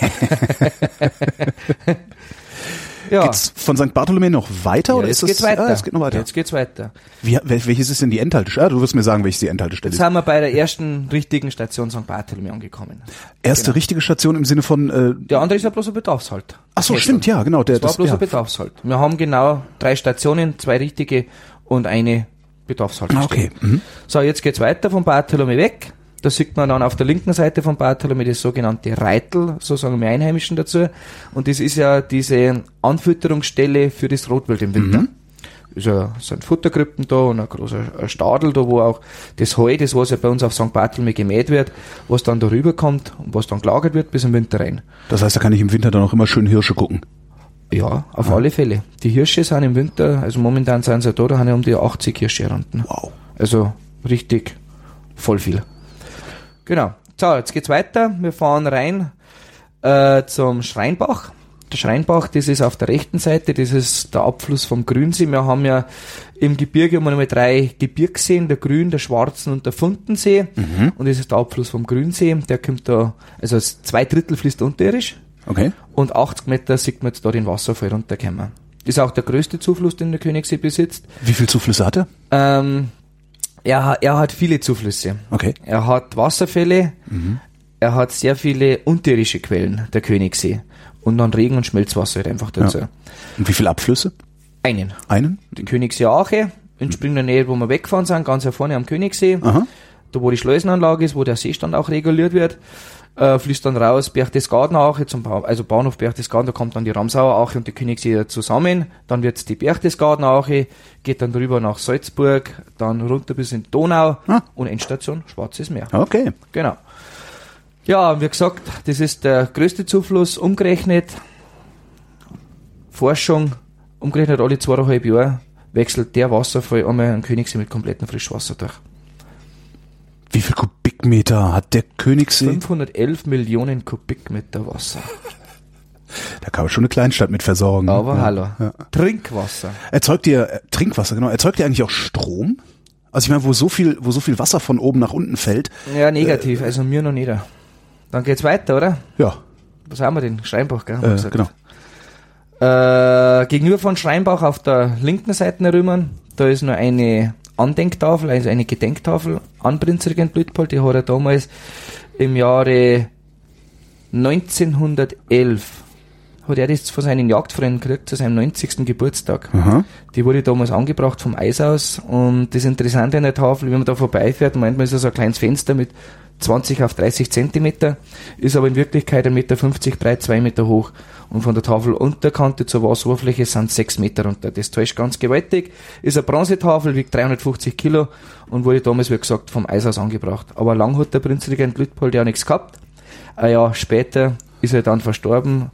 ja. Geht's von St. Bartholomew noch weiter? ja, oder jetzt ist das, geht's weiter. Ah, es geht noch weiter. Jetzt geht's weiter. Wie, wel- welches ist denn die Endhaltestelle? Ah, du wirst mir sagen, welches die Endhaltestelle Jetzt ist. sind wir bei der ersten richtigen Station St. Bartholomew angekommen. Erste richtige Station im Sinne von, äh, Der andere ist ja bloß ein Bedarfshalt. ach so, stimmt, ja, genau. Der, Das war bloß ja. ein Bedarfshalt. Wir haben genau drei Stationen, zwei richtige und eine Bedarfshalt. Okay. Mhm. So, jetzt geht's weiter vom Bartholomew weg. Da sieht man dann auf der linken Seite vom Bartholomew das sogenannte Reitel, so sagen wir Einheimischen dazu. Und das ist ja diese Anfütterungsstelle für das Rotwild im Winter. Ist ja, sind Futterkrippen da und ein großer Stadel da, wo auch das Heu, das was ja bei uns auf St. Bartholomew gemäht wird, was dann da rüberkommt und was dann gelagert wird bis im Winter rein. Das heißt, da kann ich im Winter dann auch immer schön Hirsche gucken. Ja, auf alle Fälle. Die Hirsche sind im Winter, also momentan sind sie da, da haben ja um die 80 Hirsche rannten. Wow. Also richtig voll viel. Genau. So, jetzt geht's weiter. Wir fahren rein äh, zum Schreinbach. Der Schreinbach, das ist auf der rechten Seite, das ist der Abfluss vom Grünsee. Wir haben ja im Gebirge haben wir nochmal drei Gebirgsseen, der Grün, der Schwarzen und der Funtensee. Und das ist der Abfluss vom Grünsee. Der kommt da, also zwei Drittel fließt unterirdisch Okay. und 80 Meter sieht man jetzt da den Wasserfall runterkommen. Das ist auch der größte Zufluss, den der Königssee besitzt. Wie viel Zuflüsse hat er? Ähm, er, er hat viele Zuflüsse. Okay. Er hat Wasserfälle, er hat sehr viele unterirdische Quellen, der Königssee. Und dann Regen und Schmelzwasser halt einfach dazu. Und wie viele Abflüsse? Einen. Einen? Die Königssee Ache, in Springer Nähe, wo wir weggefahren sind, ganz hier vorne am Königssee. Aha. Da wo die Schleusenanlage ist, wo der Seestand auch reguliert wird, äh, fließt dann raus Berchtesgaden Ache zum ba also Bahnhof Berchtesgaden, da kommt dann die Ramsauer Ache und die Königssee zusammen, dann wird's die Berchtesgaden Ache, geht dann drüber nach Salzburg, dann runter bis in Donau Ah. und Endstation Schwarzes Meer. Okay. Genau. Ja, wie gesagt, das ist der größte Zufluss, umgerechnet, Forschung, umgerechnet alle zweieinhalb Jahre wechselt der Wasserfall einmal am Königssee mit komplettem Frischwasser durch. Wie viel Kubikmeter hat der Königssee? 511 Millionen Kubikmeter Wasser. Da kann man schon eine Kleinstadt mit versorgen. Aber ja. hallo. Ja. Trinkwasser. Erzeugt ihr äh, Trinkwasser, genau. Erzeugt ihr eigentlich auch Strom? Also ich meine, wo so viel, wo so viel Wasser von oben nach unten fällt. Ja, negativ, also mir noch nicht. Dann geht's weiter, oder? Ja, Was haben wir denn? Schreinbach, gell? äh, genau. Äh, gegenüber von Schreinbach auf der linken Seite der Römern, da ist noch eine Andenktafel, also eine Gedenktafel an Prinzregent Luitpold. Die hat er damals im Jahre 1911 hat er das von seinen Jagdfreunden gekriegt zu seinem 90. Geburtstag. Aha. Die wurde damals angebracht vom Eis aus und das Interessante an der Tafel, wenn man da vorbeifährt, manchmal ist da so ein kleines Fenster mit 20 auf 30 Zentimeter, ist aber in Wirklichkeit 1,50 Meter breit, 2 Meter hoch. Und von der Tafelunterkante zur Wasseroberfläche sind 6 Meter runter. Das täuscht ganz gewaltig. Ist eine Bronzetafel, wiegt 350 Kilo und wurde damals, wie gesagt, vom Eis aus angebracht. Aber lang hat der Prinzregent Luitpold ja nichts gehabt. Ein Jahr später ist er dann verstorben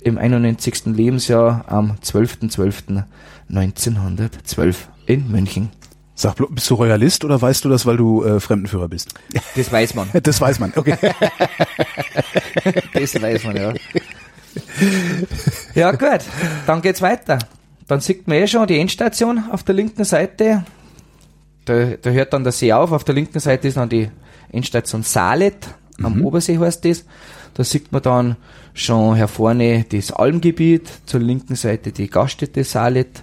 im 91. Lebensjahr am 12.12.1912 in München. Sag, bist du Royalist oder weißt du das, weil du äh, Fremdenführer bist? Das weiß man. Das weiß man, okay. das weiß man, ja. Ja, gut. Dann geht's weiter. Dann sieht man eh schon die Endstation auf der linken Seite. Da, da hört dann der See auf. Auf der linken Seite ist dann die Endstation Salet. Am mhm. Obersee heißt das. Da sieht man dann schon her vorne das Almgebiet. Zur linken Seite die Gaststätte Salet,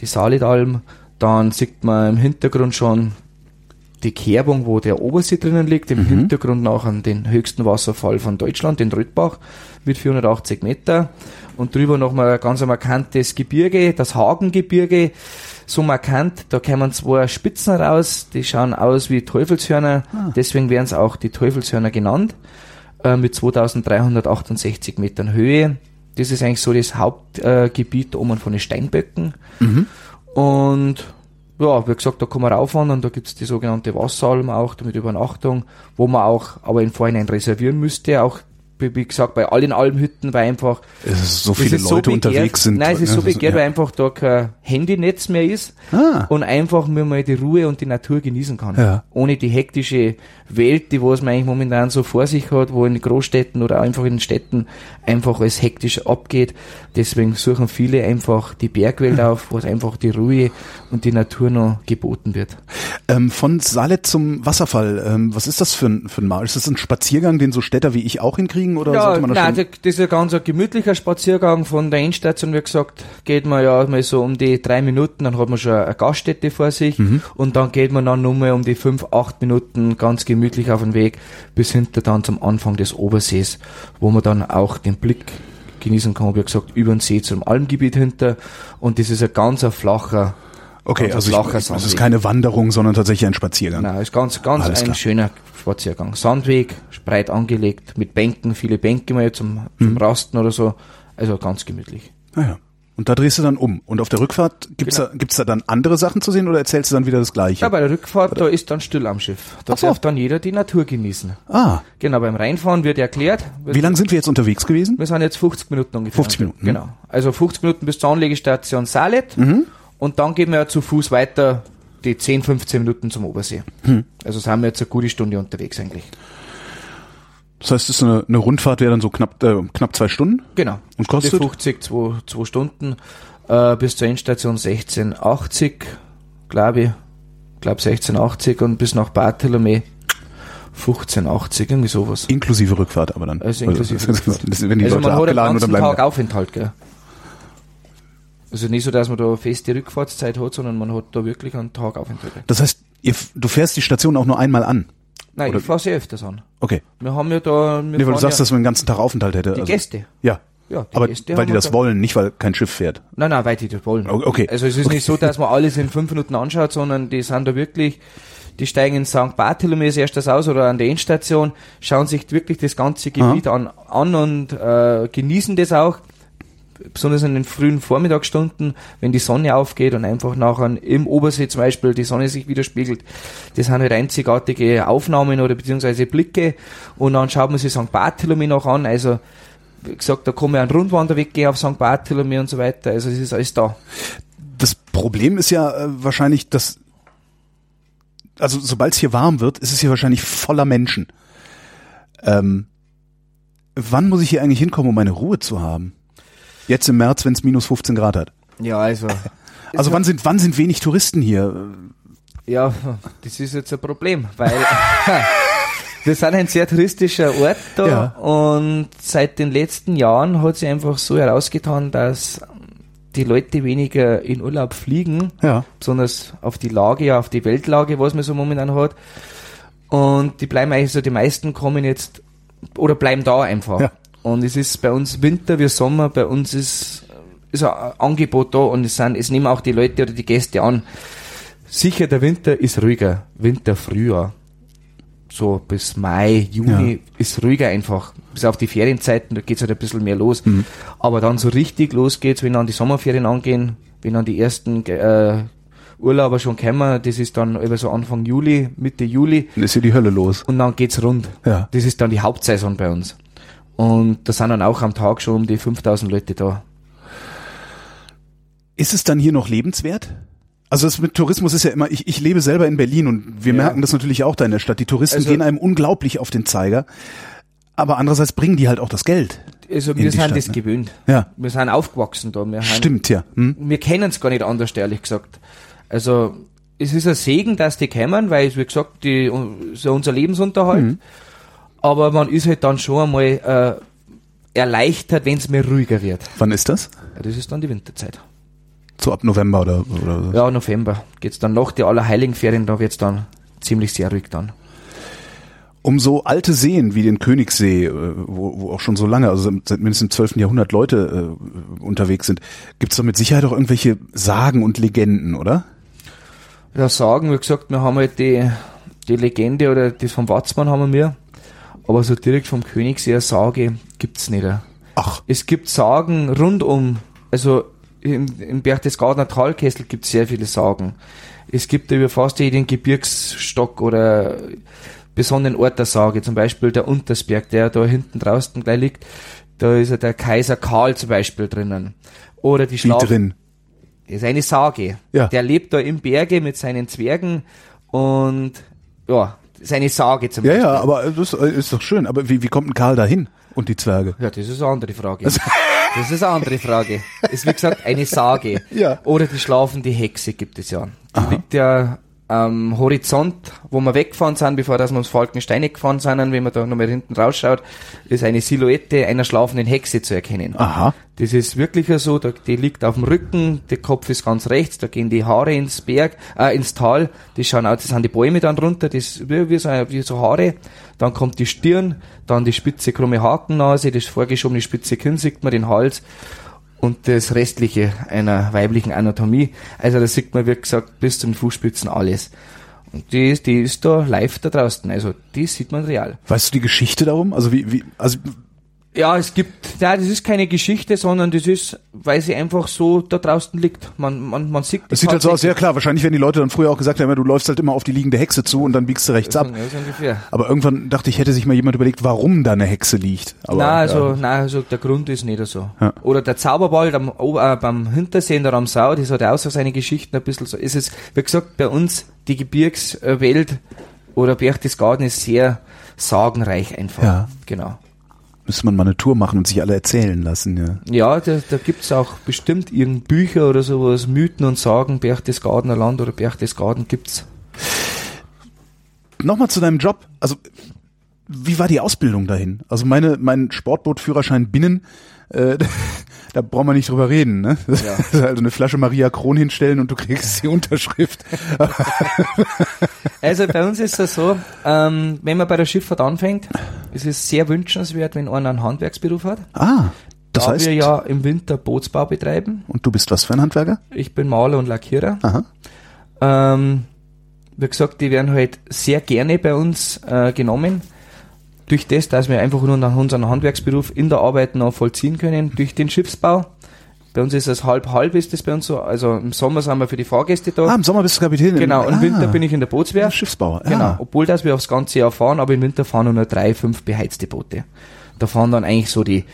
die Saletalm. Dann sieht man im Hintergrund schon die Kerbung, wo der Obersee drinnen liegt, im mhm. Hintergrund nachher den höchsten Wasserfall von Deutschland, den Rötbach, mit 480 Meter. Und drüber nochmal ein ganz markantes Gebirge, das Hagengebirge, so markant, da kommen zwei Spitzen raus, die schauen aus wie Teufelshörner, ah. deswegen werden es auch die Teufelshörner genannt, äh, mit 2368 Metern Höhe. Das ist eigentlich so das Hauptgebiet äh, oben von den Steinböcken. Mhm. Und ja, wie gesagt, da kann man raufwandern, da gibt's die sogenannte Wasseralm auch mit Übernachtung, wo man auch aber im Vorhinein reservieren müsste, auch wie gesagt, bei allen Almhütten, weil einfach so viele Leute so unterwegs sind. Nein, es ist so begehrt, ja. weil einfach da kein Handynetz mehr ist ah. und einfach nur mal die Ruhe und die Natur genießen kann. Ja. Ohne die hektische Welt, die was man eigentlich momentan so vor sich hat, wo in Großstädten oder einfach in Städten einfach alles hektisch abgeht. Deswegen suchen viele einfach die Bergwelt auf, wo es einfach die Ruhe und die Natur noch geboten wird. Ähm, von Salet zum Wasserfall, ähm, was ist das für ein, für ein Mal? Ist das ein Spaziergang, den so Städter wie ich auch hinkriegen? Oder ja, man das nein, das ist ein ganz ein gemütlicher Spaziergang von der Endstation, wie gesagt, geht man ja mal so um die drei Minuten, dann hat man schon eine Gaststätte vor sich mhm. und dann geht man dann nur mal um die fünf, acht Minuten ganz gemütlich auf den Weg bis hinter dann zum Anfang des Obersees, wo man dann auch den Blick genießen kann, wie gesagt, über den See zum Almgebiet hinter und das ist ein ganz ein flacher Okay, also ich, es ist keine Wanderung, sondern tatsächlich ein Spaziergang. Nein, es ist ganz, ganz Alles ein klar. schöner Spaziergang. Sandweg, breit angelegt, mit Bänken, viele Bänke mal zum, zum mhm. Rasten oder so. Also ganz gemütlich. Naja. Ah und da drehst du dann um. Und auf der Rückfahrt gibt's genau. da, gibt's da dann andere Sachen zu sehen oder erzählst du dann wieder das Gleiche? Ja, bei der Rückfahrt, oder? da ist dann still am Schiff. Da so. darf dann jeder die Natur genießen. Ah. Genau, beim Reinfahren wird erklärt. Wie lange sind wir jetzt unterwegs gewesen? Wir sind jetzt 50 Minuten ungefähr. 50 Minuten. Genau. Also 50 Minuten bis zur Anlegestation Salet. Mhm. Und dann gehen wir ja zu Fuß weiter die 10, 15 Minuten zum Obersee. Hm. Also sind wir jetzt eine gute Stunde unterwegs eigentlich. Das heißt, das ist eine, eine Rundfahrt wäre dann so knapp, äh, knapp zwei Stunden? Genau. Und kostet? 50, zwei, zwei Stunden äh, bis zur Endstation 1680, glaube ich. glaube 1680 und bis nach Barthelome 1580, irgendwie sowas. Inklusive Rückfahrt aber dann. Also inklusive Rückfahrt. Das, wenn die also Leute man hat einen ganzen Tag Aufenthalt, gell? Also nicht so, dass man da feste Rückfahrtszeit hat, sondern man hat da wirklich einen Tag Aufenthalt. Das heißt, ihr, du fährst die Station auch nur einmal an? Nein, Oder? ich fahre sie öfters an. Okay. Wir haben ja da... Wir nee, weil du sagst, ja dass man den ganzen Tag Aufenthalt hätte. Die also, Gäste. Ja. Ja, die aber Gäste weil die das da wollen, nicht weil kein Schiff fährt. Nein, nein, weil die das wollen. Okay. Also es ist okay. nicht so, dass man alles in fünf Minuten anschaut, sondern die sind da wirklich, die steigen in St. Bartholomew als erstes aus oder an der Endstation, schauen sich wirklich das ganze Gebiet an, an und äh, genießen das auch besonders in den frühen Vormittagsstunden, wenn die Sonne aufgeht und einfach nachher im Obersee zum Beispiel die Sonne sich widerspiegelt, das sind halt einzigartige Aufnahmen oder beziehungsweise Blicke und dann schaut man sich St. Bartholomew noch an, also wie gesagt, da kann man einen Rundwanderweg gehen auf St. Bartholomew und so weiter, also es ist alles da. Das Problem ist ja äh, wahrscheinlich, dass also sobald es hier warm wird, ist es hier wahrscheinlich voller Menschen. Ähm, wann muss ich hier eigentlich hinkommen, um meine Ruhe zu haben? Jetzt im März, wenn es minus 15 Grad hat. Ja, also. Also wann sind, wann sind wenig Touristen hier? Ja, das ist jetzt ein Problem, weil wir sind ein sehr touristischer Ort da ja. und seit den letzten Jahren hat sich einfach so herausgetan, dass die Leute weniger in Urlaub fliegen, ja. besonders auf die Lage, auf die Weltlage, was man so momentan hat. Und die bleiben eigentlich so, die meisten kommen jetzt oder bleiben da einfach. Ja. Und es ist bei uns Winter wie Sommer, bei uns ist, ist ein Angebot da und es sind, es nehmen auch die Leute oder die Gäste an. Sicher, der Winter ist ruhiger. Winter, Frühjahr. so bis Mai, Juni Ja. ist ruhiger einfach. Bis auf die Ferienzeiten, da geht's halt ein bisschen mehr los. Mhm. Aber dann so richtig los geht's, wenn dann die Sommerferien angehen, wenn dann die ersten äh, Urlauber schon kommen, das ist dann über so Anfang Juli, Mitte Juli Dann ist hier die Hölle los. und dann geht's rund. Ja. Das ist dann die Hauptsaison bei uns. Und da sind dann auch am Tag schon um die 5000 Leute da. Ist es dann hier noch lebenswert? Also das mit Tourismus ist ja immer, ich, ich lebe selber in Berlin und wir Ja. merken das natürlich auch da in der Stadt. Die Touristen Also- gehen einem unglaublich auf den Zeiger. Aber andererseits bringen die halt auch das Geld. Also wir sind Stadt, das ne? gewöhnt. Ja. Wir sind aufgewachsen da. Wir haben, Stimmt, ja. Hm? Wir kennen es gar nicht anders, ehrlich gesagt. Also es ist ein Segen, dass die kommen, weil, wie gesagt, die so unser Lebensunterhalt. Mhm. Aber man ist halt dann schon einmal äh, erleichtert, wenn es mehr ruhiger wird. Wann ist das? Ja, das ist dann die Winterzeit. So ab November oder, oder so. Ja, November geht's dann nach der Allerheiligenferien, da wird's dann ziemlich sehr ruhig dann. Um so alte Seen wie den Königssee, äh, wo, wo auch schon so lange, also seit mindestens im 12. Jahrhundert Leute äh, unterwegs sind, gibt's doch mit Sicherheit auch irgendwelche Sagen und Legenden, oder? Ja, sagen, wie gesagt, wir haben halt die, die Legende oder das vom Watzmann haben wir, aber so direkt vom Königssee eine Sage gibt's nicht. Ach, Es gibt Sagen rundum, also im, im Berchtesgadener Talkessel gibt es sehr viele Sagen. Es gibt über fast jeden Gebirgsstock oder besonderen Ort der Sage, zum Beispiel der Untersberg, der da hinten draußen gleich liegt, da ist ja der Kaiser Karl zum Beispiel drinnen. Oder die wie Schlaf drin. das ist eine Sage. Ja. Der lebt da im Berge mit seinen Zwergen und ja, ist eine Sage zum Ja, Beispiel. ja, aber das ist doch schön. Aber wie, wie kommt ein Karl dahin und die Zwerge? Ja, das ist eine andere Frage. Das ist eine andere Frage. Ist wie gesagt eine Sage. Ja. Oder die schlafende Hexe gibt es ja. Die liegt ja am Horizont, wo wir weggefahren sind, bevor dass wir uns Falkensteine gefahren sind, und wenn man da nochmal hinten rausschaut, ist eine Silhouette einer schlafenden Hexe zu erkennen. Aha. Das ist wirklich so, da, die liegt auf dem Rücken, der Kopf ist ganz rechts, da gehen die Haare ins Berg, äh, ins Tal, die schauen aus, das sind die Bäume dann runter, das wie, wie, so, wie so Haare, dann kommt die Stirn, dann die spitze krumme Hakennase, das vorgeschobene spitze Kinn sieht man, den Hals und das restliche einer weiblichen Anatomie. Also da sieht man, wie gesagt, bis zum Fußspitzen alles. Und die ist, die ist da live da draußen, also die sieht man real. Weißt du die Geschichte darum? Also wie, wie, also Ja, es gibt, ja, das ist keine Geschichte, sondern das ist, weil sie einfach so da draußen liegt. Man, man, man sieht es sieht halt so aus, ja klar, wahrscheinlich werden die Leute dann früher auch gesagt haben, ja, du läufst halt immer auf die liegende Hexe zu und dann biegst du rechts ab. Ja. Aber irgendwann dachte ich, hätte sich mal jemand überlegt, warum da eine Hexe liegt. Aber, nein, also, ja. nein, also der Grund ist nicht so. Ja. Oder der Zauberwald am, äh, beim Hintersee, der Ramsau, das hat ja auch so seine Geschichten ein bisschen so. Es ist, wie gesagt, bei uns die Gebirgswelt oder Berchtesgaden ist sehr sagenreich einfach. Ja. Genau. Müsste man mal eine Tour machen und sich alle erzählen lassen, ja. Ja, da, da gibt's auch bestimmt irgend Bücher oder sowas, Mythen und Sagen, Berchtesgadener Land oder Berchtesgaden gibt's. Nochmal zu deinem Job. Also, wie war die Ausbildung dahin? Also meine, mein Sportbootführerschein binnen, äh, da brauchen wir nicht drüber reden, ne? Das Ja. also eine Flasche Maria Kron hinstellen und du kriegst die Unterschrift. Also bei uns ist es so, ähm, wenn man bei der Schifffahrt anfängt, ist es sehr wünschenswert, wenn einer einen Handwerksberuf hat. Ah, das da heißt, wir ja im Winter Bootsbau betreiben. und du bist was für ein Handwerker? Ich bin Maler und Lackierer. Aha. Ähm, wie gesagt, die werden halt sehr gerne bei uns äh, genommen. Durch das, dass wir einfach nur nach unserem Handwerksberuf in der Arbeit noch vollziehen können, durch den Schiffsbau. Bei uns ist es halb-halb, ist das bei uns so. Also im Sommer sind wir für die Fahrgäste da. Ah, im Sommer bist du Kapitän. genau, im ah, Winter bin ich in der Bootswerft. Schiffsbauer. Ja. Genau, obwohl dass wir aufs ganze Jahr fahren, aber im Winter fahren nur drei, fünf beheizte Boote. Da fahren dann eigentlich so die,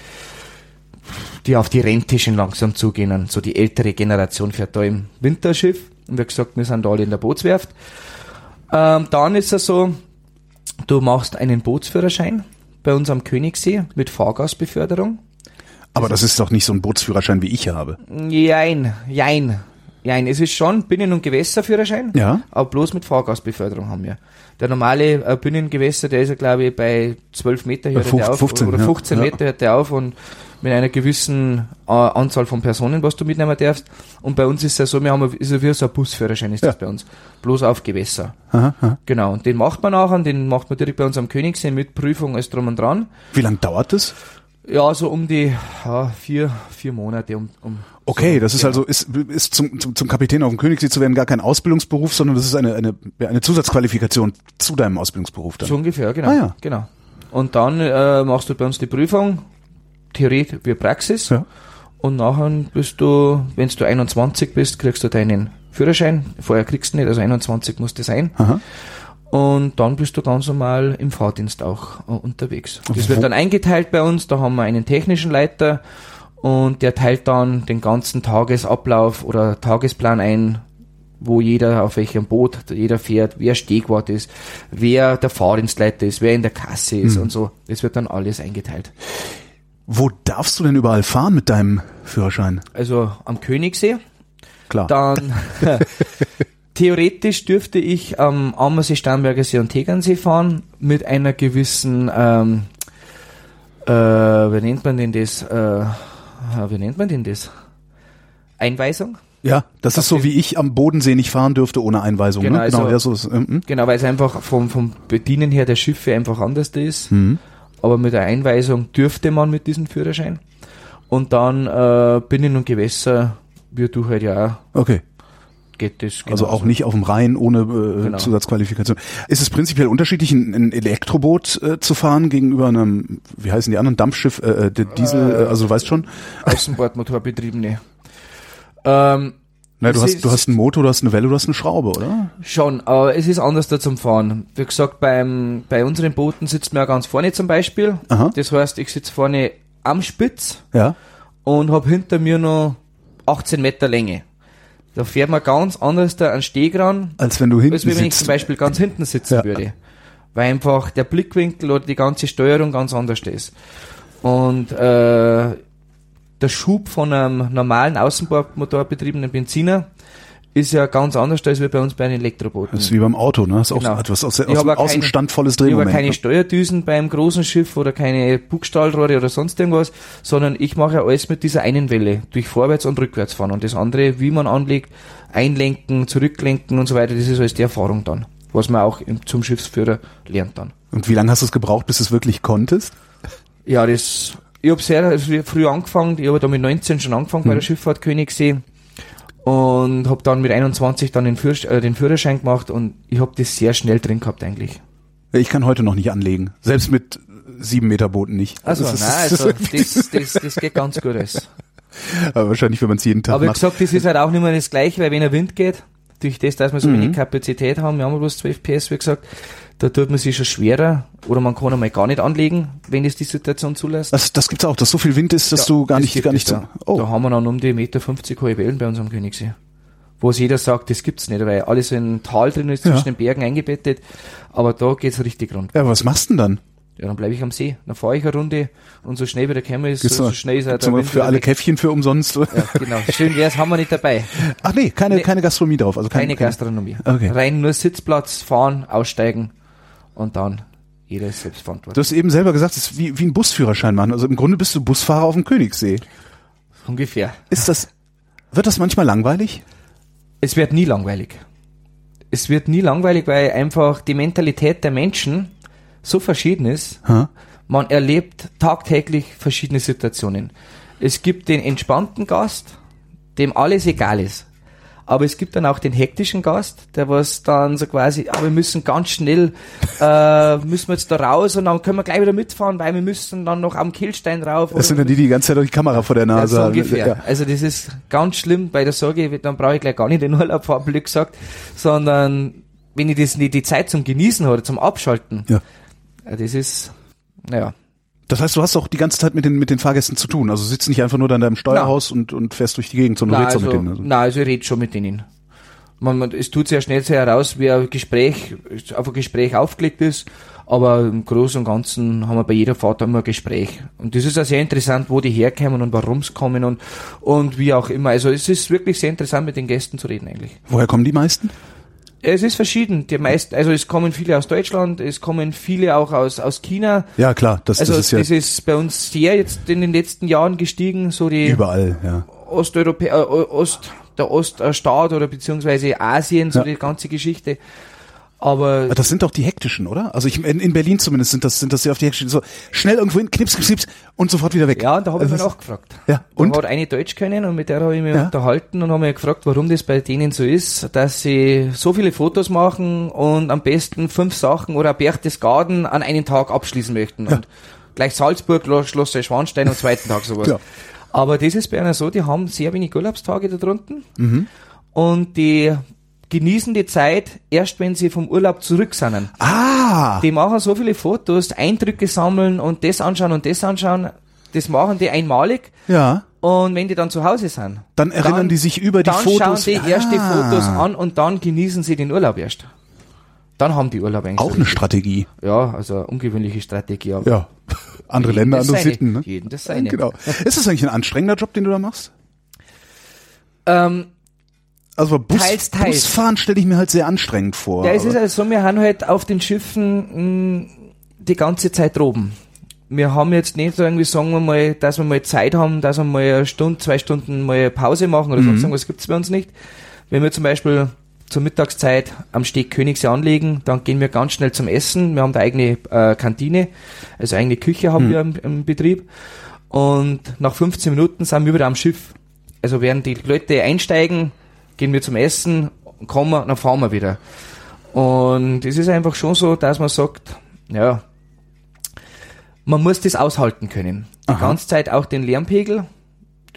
die auf die Rente schon langsam zugehen. So die ältere Generation fährt da im Winterschiff. Und wie gesagt, wir sind da alle in der Bootswerft. Ähm, dann ist es so, du machst einen Bootsführerschein bei uns am Königssee mit Fahrgastbeförderung. Aber das ist doch nicht so ein Bootsführerschein, wie ich habe. Jein, jein, jein. Es ist schon Binnen- und Gewässerführerschein. Ja. Aber bloß mit Fahrgastbeförderung haben wir. Der normale äh, Binnengewässer, der ist ja glaube ich bei 12 Meter hört Bei der auf 15, oder ja. 15 Ja. Meter hört der auf und mit einer gewissen äh, Anzahl von Personen, was du mitnehmen darfst. Und bei uns ist es ja so, wir haben ist ja wie so ein Busführerschein ist Ja. das bei uns. Bloß auf Gewässer. Aha, aha. Genau. Und den macht man nachher, den macht man direkt bei uns am Königssee mit Prüfung alles drum und dran. Wie lange dauert das? Ja, so um die ja, vier, vier Monate um, um Okay, So, das ist genau. also ist, ist zum, zum, zum Kapitän auf dem Königssee zu werden gar kein Ausbildungsberuf, sondern das ist eine, eine, eine Zusatzqualifikation zu deinem Ausbildungsberuf dann. So ungefähr, genau. Ah, ja. genau. Und dann äh, machst du bei uns die Prüfung, Theorie wie Praxis. Ja. Und nachher bist du, wenn du 21 bist, kriegst du deinen Führerschein. Vorher kriegst du nicht, also 21 musst du sein. Aha. Und dann bist du ganz normal im Fahrdienst auch äh, unterwegs. Das wird dann eingeteilt bei uns. Da haben wir einen technischen Leiter und der teilt dann den ganzen Tagesablauf oder Tagesplan ein, wo jeder auf welchem Boot jeder fährt, wer Stegwart ist, wer der Fahrdienstleiter ist, wer in der Kasse ist Mhm. und so. Das wird dann alles eingeteilt. Wo darfst du denn überall fahren mit deinem Führerschein? Also am Königssee. Klar. Dann theoretisch dürfte ich am Ammersee, Starnberger See und Tegernsee fahren mit einer gewissen, ähm, äh, wie nennt man denn das? Äh, wie nennt man denn das? Einweisung? ja, das ist so, wie ich am Bodensee nicht fahren dürfte ohne Einweisung. Genau, ne? genau also- ja, so ist, ähm, Genau, weil es einfach vom, vom Bedienen her der Schiffe einfach anders ist. mhm. Aber mit der Einweisung dürfte man mit diesem Führerschein. Und dann äh, Binnen- und Gewässer, wie du halt ja auch, Okay. geht das. Also genauso. auch nicht auf dem Rhein ohne äh, Genau. Zusatzqualifikation. Ist es prinzipiell unterschiedlich, ein, ein Elektroboot äh, zu fahren gegenüber einem, wie heißen die anderen, Dampfschiff, äh, äh, der Diesel, äh, also du weißt schon, Außenbordmotorbetriebene. Ähm, na, du hast, du hast einen Motor, du hast eine Welle, du hast eine Schraube, oder? Schon, aber es ist anders da zum Fahren. Wie gesagt, beim, bei unseren Booten sitzt man ja ganz vorne zum Beispiel. Aha. Das heißt, ich sitze vorne am Spitz Ja. und habe hinter mir noch 18 Meter Länge. Da fährt man ganz anders da an Steg ran, Als wenn du hinten als wenn ich zum Beispiel ganz hinten sitzen Ja. würde. Weil einfach der Blickwinkel oder die ganze Steuerung ganz anders ist. Und äh, der Schub von einem normalen Außenbordmotorbetriebenen Benziner ist ja ganz anders als bei uns bei den Elektrobooten. Das ist wie beim Auto, ne? Das ist Genau. auch etwas aus, aus, dem Außenstand volles Ich habe keine ne? Steuerdüsen beim großen Schiff oder keine Bugstahlrohre oder sonst irgendwas, sondern ich mache ja alles mit dieser einen Welle, durch Vorwärts- und Rückwärtsfahren. Und das andere, wie man anlegt, einlenken, zurücklenken und so weiter, das ist alles die Erfahrung dann, was man auch im, zum Schiffsführer lernt dann. Und wie lange hast du es gebraucht, bis du es wirklich konntest? Ja, das, ich habe sehr früh- angefangen, ich habe da mit 19 schon angefangen bei der Schifffahrt Königssee und habe dann mit 21 dann den, Führ äh, den Führerschein gemacht und ich habe das sehr schnell drin gehabt eigentlich. Ich kann heute noch nicht anlegen. Selbst mit sieben Meter Booten nicht. Also, Das nein, also das, das, das geht ganz gut alles. Aber wahrscheinlich, wenn man es jeden Tag Aber wie macht. gesagt, das ist halt auch nicht mehr das Gleiche, weil wenn der Wind geht, durch das, dass wir so Mhm. wenig Kapazität haben, wir haben bloß 12 PS, wie gesagt, da tut man sich schon schwerer oder man kann einmal gar nicht anlegen, wenn es die Situation zulässt. Das, das gibt's auch, dass so viel Wind ist, dass Ja, du gar das nicht, gar nicht. Da. Oh, da haben wir dann um die Meter 50 hohe Wellen bei uns am Königssee. Wo es jeder sagt, das gibt's nicht, weil alles so ein Tal drin ist, Ja. zwischen den Bergen eingebettet. Aber da geht's richtig rund. ja, was machst du denn dann? Ja, dann bleibe ich am See. Dann fahre ich eine Runde und so schnell wie der Kämmer ist, so, so schnell ist er noch für alle weg. Käffchen für umsonst? Ja, genau. Schön wär's, haben wir nicht dabei. Ach nee, keine, Nee. keine Gastronomie drauf. Also Keine keine, Gastronomie. Okay. Rein nur Sitzplatz, fahren, aussteigen und dann jeder ist selbst Du hast eben selber gesagt, es ist wie, wie ein Busführerschein machen. Also im Grunde bist du Busfahrer auf dem Königssee. Ungefähr. Ist das, wird das manchmal langweilig? Es wird nie langweilig. Es wird nie langweilig, weil einfach die Mentalität der Menschen so verschieden ist. Ha? Man erlebt tagtäglich verschiedene Situationen. Es gibt den entspannten Gast, dem alles egal ist. Aber es gibt dann auch den hektischen Gast, der was dann so quasi, ah, wir müssen ganz schnell, äh, müssen wir jetzt da raus und dann können wir gleich wieder mitfahren, weil wir müssen dann noch am Kielstein rauf. Das sind dann die, die die ganze Zeit durch die Kamera vor der Ja, Nase so haben. ungefähr. Ja. Also das ist ganz schlimm, bei der Sorge, dann brauche ich gleich gar nicht in Urlaub fahren, blöd gesagt, sondern wenn ich das nicht die Zeit zum Genießen habe, zum Abschalten, Ja. ja, das ist, naja, Das heißt, du hast auch die ganze Zeit mit den, mit den Fahrgästen zu tun. Also sitzt nicht einfach nur da in deinem Steuerhaus und, und fährst durch die Gegend, sondern Nein, redest auch also, mit denen. Also. nein, also ich rede schon mit denen. Man, man, es tut sehr schnell sehr heraus, wie ein Gespräch, auf ein Gespräch aufgelegt ist, aber im Großen und Ganzen haben wir bei jeder Fahrt immer ein Gespräch. Und das ist auch sehr interessant, wo die herkommen und warum sie kommen und, und wie auch immer. Also es ist wirklich sehr interessant, mit den Gästen zu reden eigentlich. Woher kommen die meisten? Es ist verschieden. Die meisten, also es kommen viele aus Deutschland, es kommen viele auch aus, aus China. Ja, klar, das, Also das ist ja das ist bei uns sehr jetzt in den letzten Jahren gestiegen, so die überall, ja. Osteuropä äh, Ost, der Oststaat oder beziehungsweise Asien, so Ja. die ganze Geschichte. Aber Das sind doch die hektischen, oder? Also ich, in, in Berlin zumindest sind das, sind das sehr oft die hektischen. So schnell irgendwo hin, knips, knips, knips und sofort wieder weg. ja, und da habe ich Also mich das- nachgefragt. Ja, Und? und? Da hat eine Deutsch können und mit der habe ich mich Ja. unterhalten und habe mich gefragt, warum das bei denen so ist, dass sie so viele Fotos machen und am besten fünf Sachen oder Berchtesgaden an einem Tag abschließen möchten. Und gleich Salzburg, Schloss Neuschwanstein am zweiten Tag sowas. Ja. Aber das ist bei einer so, die haben sehr wenig Urlaubstage da drunten Mhm. und die genießen die Zeit erst, wenn sie vom Urlaub zurück sind. Ah! Die machen so viele Fotos, Eindrücke sammeln und das anschauen und das anschauen. Das machen die einmalig. Ja. Und wenn die dann zu Hause sind, Dann erinnern die sich über die dann Fotos. schauen die erst die Ah. Fotos an und dann genießen sie den Urlaub erst. Dann haben die Urlaub eigentlich. Auch eine. Strategie. Ja, also eine ungewöhnliche Strategie. Aber Ja. Andere Länder, andere seine. Sitten, ne? Jedem das seine. Genau. Ist das eigentlich ein anstrengender Job, den du da machst? Ähm, Also Bus, Teils, teils. Busfahren stelle ich mir halt sehr anstrengend vor. ja, es ist also so, wir haben halt auf den Schiffen mh, die ganze Zeit droben. Wir haben jetzt nicht so irgendwie, sagen wir mal, dass wir mal Zeit haben, dass wir mal eine Stunde, zwei Stunden mal Pause machen oder Mhm. sonst irgendwas gibt's bei uns nicht. Wenn wir zum Beispiel zur Mittagszeit am Steg Königssee anlegen, dann gehen wir ganz schnell zum Essen. Wir haben da eigene äh, Kantine, also eigene Küche haben Mhm. wir im, im Betrieb. Und nach 15 Minuten sind wir wieder am Schiff. Also während die Leute einsteigen, gehen wir zum Essen, kommen, dann fahren wir wieder. Und es ist einfach schon so, dass man sagt, ja, man muss das aushalten können. Die Aha. ganze Zeit auch den Lärmpegel.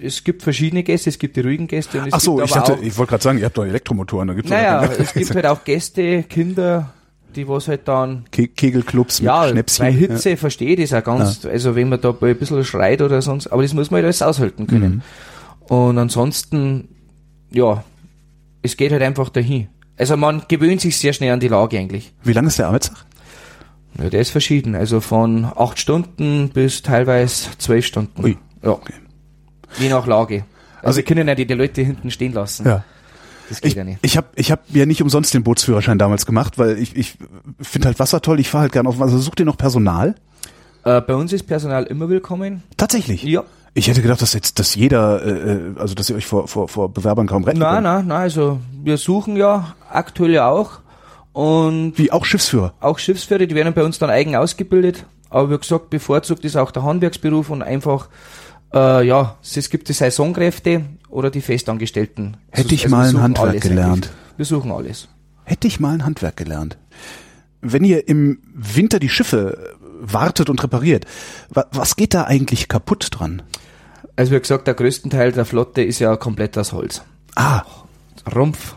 Es gibt verschiedene Gäste, es gibt die ruhigen Gäste und es Ach so, gibt ich dachte, ich wollte gerade sagen, ihr habt doch Elektromotoren, da gibt's naja, es gibt halt auch Gäste, Kinder, die was halt dann Ke Kegelclubs mit ja, Schnäpschen. bei Hitze verstehe ich das auch ganz, also wenn man da ein bisschen schreit oder sonst, aber das muss man halt alles aushalten können. Mhm. Und ansonsten, ja, es geht halt einfach dahin. Also man gewöhnt sich sehr schnell an die Lage eigentlich. Wie lang ist der Arbeitstag? Ja, der ist verschieden. Also von acht Stunden bis teilweise zwölf Stunden. Ui. Ja. Okay. Je nach Lage. Also, Also- wir können ja die, die Leute hinten stehen lassen. Ja. Das geht Ich, ja nicht. ich habe ich hab ja nicht umsonst den Bootsführerschein damals gemacht, weil ich, ich finde halt Wasser toll, ich fahre halt gerne auf Also sucht ihr noch Personal? Äh, bei uns ist Personal immer willkommen. Tatsächlich? Ja. Ich hätte gedacht, dass jetzt, dass jeder, äh, äh, also dass ihr euch vor, vor, vor Bewerbern kaum retten Nein, könnt. nein, nein, also wir suchen ja aktuell ja auch. Und Wie auch Schiffsführer. auch Schiffsführer, die werden bei uns dann eigen ausgebildet. Aber wie gesagt, bevorzugt ist auch der Handwerksberuf und einfach, äh, ja, es gibt die Saisonkräfte oder die Festangestellten. Hätte ich wir mal ein suchen Handwerk alles gelernt. eigentlich. Wir suchen alles. Hätte ich mal ein Handwerk gelernt. Wenn ihr im Winter die Schiffe wartet und repariert, wa was geht da eigentlich kaputt dran? Also wie gesagt, der größte Teil der Flotte ist ja komplett aus Holz. Ah, Rumpf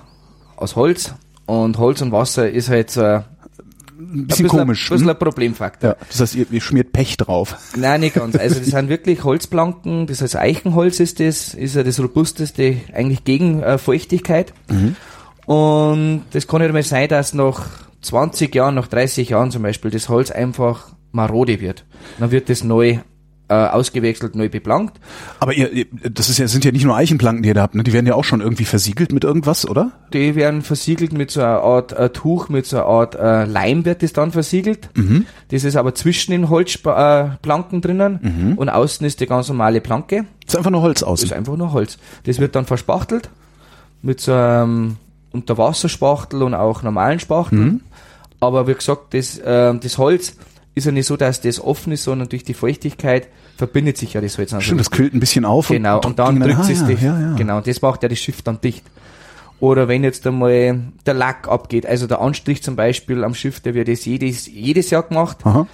aus Holz und Holz und Wasser ist halt so ein, bisschen bisschen komisch. Ein bisschen hm? ein Problemfaktor. Ja, das heißt, ihr, ihr schmiert Pech drauf. Nein, nicht ganz. Also das sind wirklich Holzplanken, das heißt Eichenholz ist das, ist ja das robusteste eigentlich gegen äh, Feuchtigkeit. Und das kann nicht mal sein, dass nach 20 Jahren, nach 30 Jahren zum Beispiel das Holz einfach marode wird. Dann wird das neu äh, ausgewechselt, neu beplankt. Aber ihr, das ist ja, sind ja nicht nur Eichenplanken, die ihr da habt, ne? Die werden ja auch schon irgendwie versiegelt mit irgendwas, oder? Die werden versiegelt mit so einer Art äh, Tuch, mit so einer Art äh, Leim wird das dann versiegelt. Das ist aber zwischen den Holzplanken äh, drinnen und außen ist die ganz normale Planke. Das ist einfach nur Holz Das außen. ist einfach nur Holz. Das wird dann verspachtelt mit so einem Unterwasserspachtel und auch normalen Spachteln. Aber wie gesagt, das, äh, das Holz ist ja nicht so, dass das offen ist, sondern durch die Feuchtigkeit verbindet sich ja das Holz. Also Stimmt, das kühlt ein bisschen auf. Genau, und dann drückt es ah, dich. ja, ja. Genau, und das macht ja das Schiff dann dicht. Oder wenn jetzt einmal der Lack abgeht, also der Anstrich zum Beispiel am Schiff, der wird das jedes, jedes Jahr gemacht. Aha.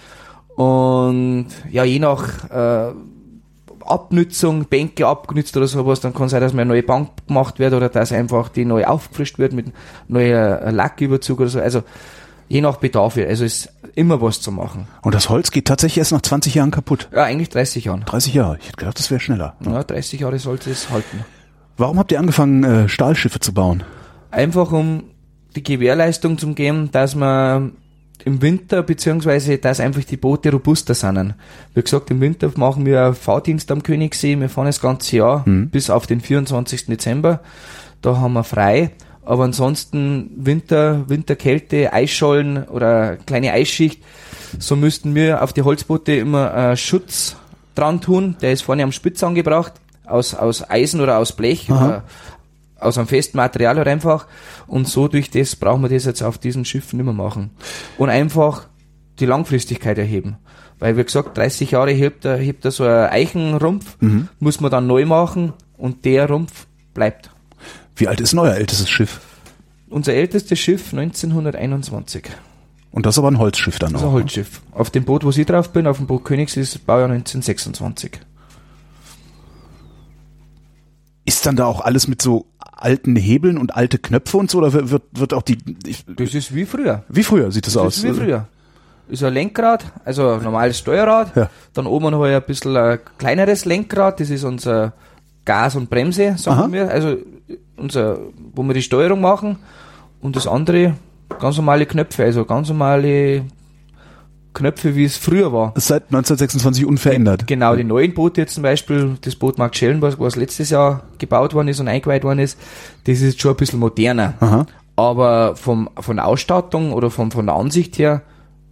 Und ja, je nach äh, Abnützung, Bänke abgenützt oder sowas, dann kann sein, dass mal eine neue Bank gemacht wird oder dass einfach die neu aufgefrischt wird mit neuer Lacküberzug oder so. Also je nach Bedarf. Also ist immer was zu machen. Und das Holz geht tatsächlich erst nach 20 Jahren kaputt. Ja, eigentlich 30 Jahren. 30 Jahre. Ich hätte gedacht, das wäre schneller. Ja, 30 Jahre sollte es halten. Warum habt ihr angefangen, äh, Stahlschiffe zu bauen? Einfach um die Gewährleistung zu geben, dass man im Winter, beziehungsweise dass einfach die Boote robuster sind. Wie gesagt, im Winter machen wir einen Fahrdienst am Königssee. Wir fahren das ganze Jahr bis auf den 24. Dezember. Da haben wir frei. Aber ansonsten Winter, Winterkälte, Eisschollen oder kleine Eisschicht, so müssten wir auf die Holzboote immer äh, Schutz dran tun. Der ist vorne am Spitz angebracht, aus, aus Eisen oder aus Blech oder aus einem festen Material halt einfach. Und so durch das brauchen wir das jetzt auf diesen Schiffen mehr machen. Und einfach die Langfristigkeit erheben. Weil, wie gesagt, 30 Jahre hebt er, hebt er so ein Eichenrumpf, Mhm. muss man dann neu machen und der Rumpf bleibt. Wie alt ist denn euer ältestes Schiff? Unser ältestes Schiff 1921. Und das ist aber ein Holzschiff dann Das ist auch. ein ne? Holzschiff. Auf dem Boot, wo ich drauf bin, auf dem Boot Königs, ist Baujahr 1926. Ist dann da auch alles mit so alten Hebeln und alte Knöpfe und so? Oder wird, wird, wird auch die. Ich, Das ist wie früher. wie früher sieht das, Das aus? ist wie früher. Ist ein Lenkrad, also ein normales Steuerrad. Ja. Dann oben noch ein bisschen ein kleineres Lenkrad, das ist unser Gas und Bremse, sagen Aha. wir. Also unser, wo wir die Steuerung machen. Und das andere, ganz normale Knöpfe, also ganz normale Knöpfe, wie es früher war. Seit 1926 unverändert. Genau, die neuen Boote jetzt zum Beispiel, das Boot Mark Schellen, was, letztes Jahr gebaut worden ist und eingeweiht worden ist, das ist schon ein bisschen moderner. Aha. Aber vom, von der Ausstattung oder vom, von der Ansicht her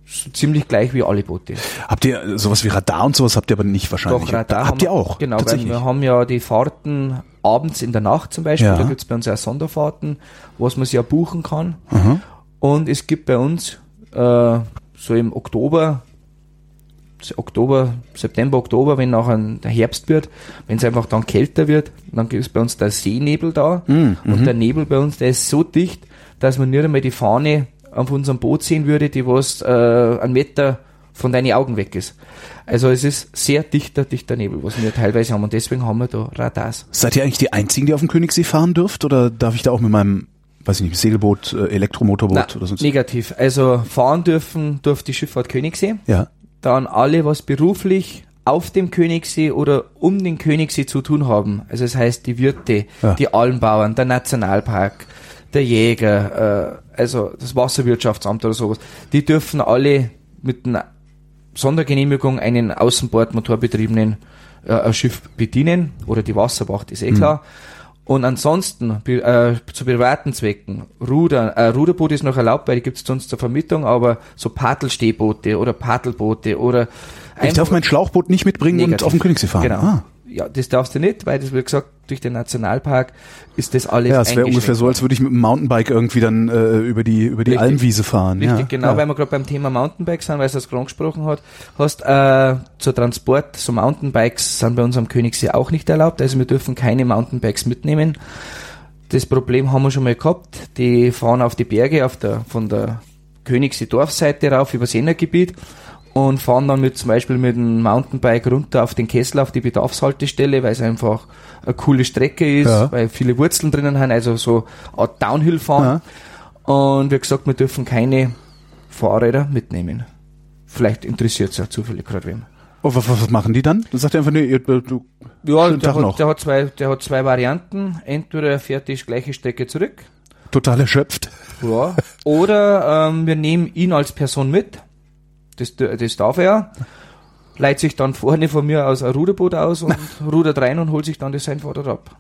so ziemlich gleich wie alle Boote. Habt ihr sowas wie Radar und sowas habt ihr aber nicht wahrscheinlich. Doch, Radar habt haben ihr auch. Genau, weil wir haben ja die Fahrten abends in der Nacht zum Beispiel, Ja. da gibt's bei uns ja Sonderfahrten, was man sich ja buchen kann. Aha. Und es gibt bei uns äh, so im Oktober, Oktober, September, Oktober, wenn nachher der Herbst wird, wenn es einfach dann kälter wird, dann ist bei uns der Seenebel da. Mhm. Und der Nebel bei uns, der ist so dicht, dass man nicht einmal die Fahne auf unserem Boot sehen würde, die was äh, einen Meter von deinen Augen weg ist. Also es ist sehr dichter, dichter Nebel, was wir teilweise haben. Und deswegen haben wir da Radars. Seid ihr eigentlich die Einzigen, die auf dem Königssee fahren dürft? Oder darf ich da auch mit meinem, weiß ich nicht, Segelboot, äh, Elektromotorboot Na, oder sonst? negativ. Also fahren dürfen durfte die Schifffahrt Königssee. Ja. dann alle, was beruflich auf dem Königssee oder um den Königssee zu tun haben. Also das heißt die Wirte, Ja. die Almbauern, der Nationalpark, der Jäger, äh, also das Wasserwirtschaftsamt oder sowas, die dürfen alle mit einer Sondergenehmigung einen außenbordmotorbetriebenen äh, Schiff bedienen oder die Wasserwacht, ist eh klar. Und ansonsten äh, zu privaten Zwecken, Ruder, äh, Ruderboot ist noch erlaubt, weil die gibt es sonst zur Vermietung, aber so Paddlstehboote oder Paddelboote oder Ich darf mein Schlauchboot nicht mitbringen und Negativ. auf dem Königssee fahren. Genau. Ah. Ja, das darfst du nicht, weil das, wie gesagt, durch den Nationalpark ist das alles Ja, es wäre ungefähr so, als würde ich mit dem Mountainbike irgendwie dann äh, über die über die Richtig. Almwiese fahren. Richtig, ja. genau, ja. weil wir gerade beim Thema Mountainbike sind, weil es das gerade angesprochen hat, hast, äh, zur Transport, so Mountainbikes sind bei uns am Königssee auch nicht erlaubt, also wir dürfen keine Mountainbikes mitnehmen. Das Problem haben wir schon mal gehabt, die fahren auf die Berge auf der, von der Königssee Dorfseite rauf übers Ennergebiet und fahren dann mit, zum Beispiel mit dem Mountainbike runter auf den Kessel, auf die Bedarfshaltestelle, weil es einfach eine coole Strecke ist, Ja. weil viele Wurzeln drinnen haben, also so Art Downhill fahren. Und wie gesagt, wir dürfen keine Fahrräder mitnehmen. Vielleicht interessiert es ja zufällig gerade wem. Oh, was, was machen die dann? Dann sagt er einfach, nee, ihr, du, Ja, der Tag noch. hat, der, hat zwei, der hat zwei Varianten. Entweder er fährt die gleiche Strecke zurück. total erschöpft. Ja. Oder ähm, wir nehmen ihn als Person mit. Das, das darf er. Leiht sich dann vorne von mir aus ein Ruderboot aus und rudert rein und holt sich dann das sein Fahrrad ab.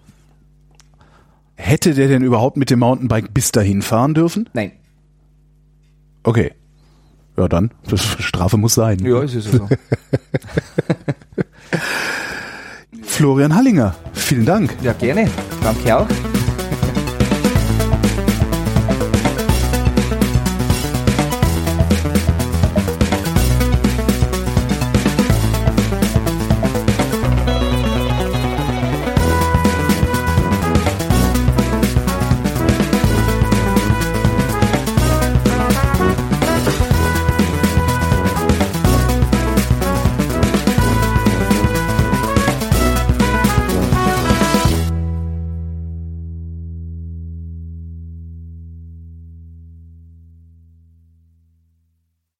Hätte der denn überhaupt mit dem Mountainbike bis dahin fahren dürfen? Nein. Okay. Ja, dann. Das Strafe muss sein. Ja, ist es so. Florian Hallinger, vielen Dank. ja, gerne. Danke auch.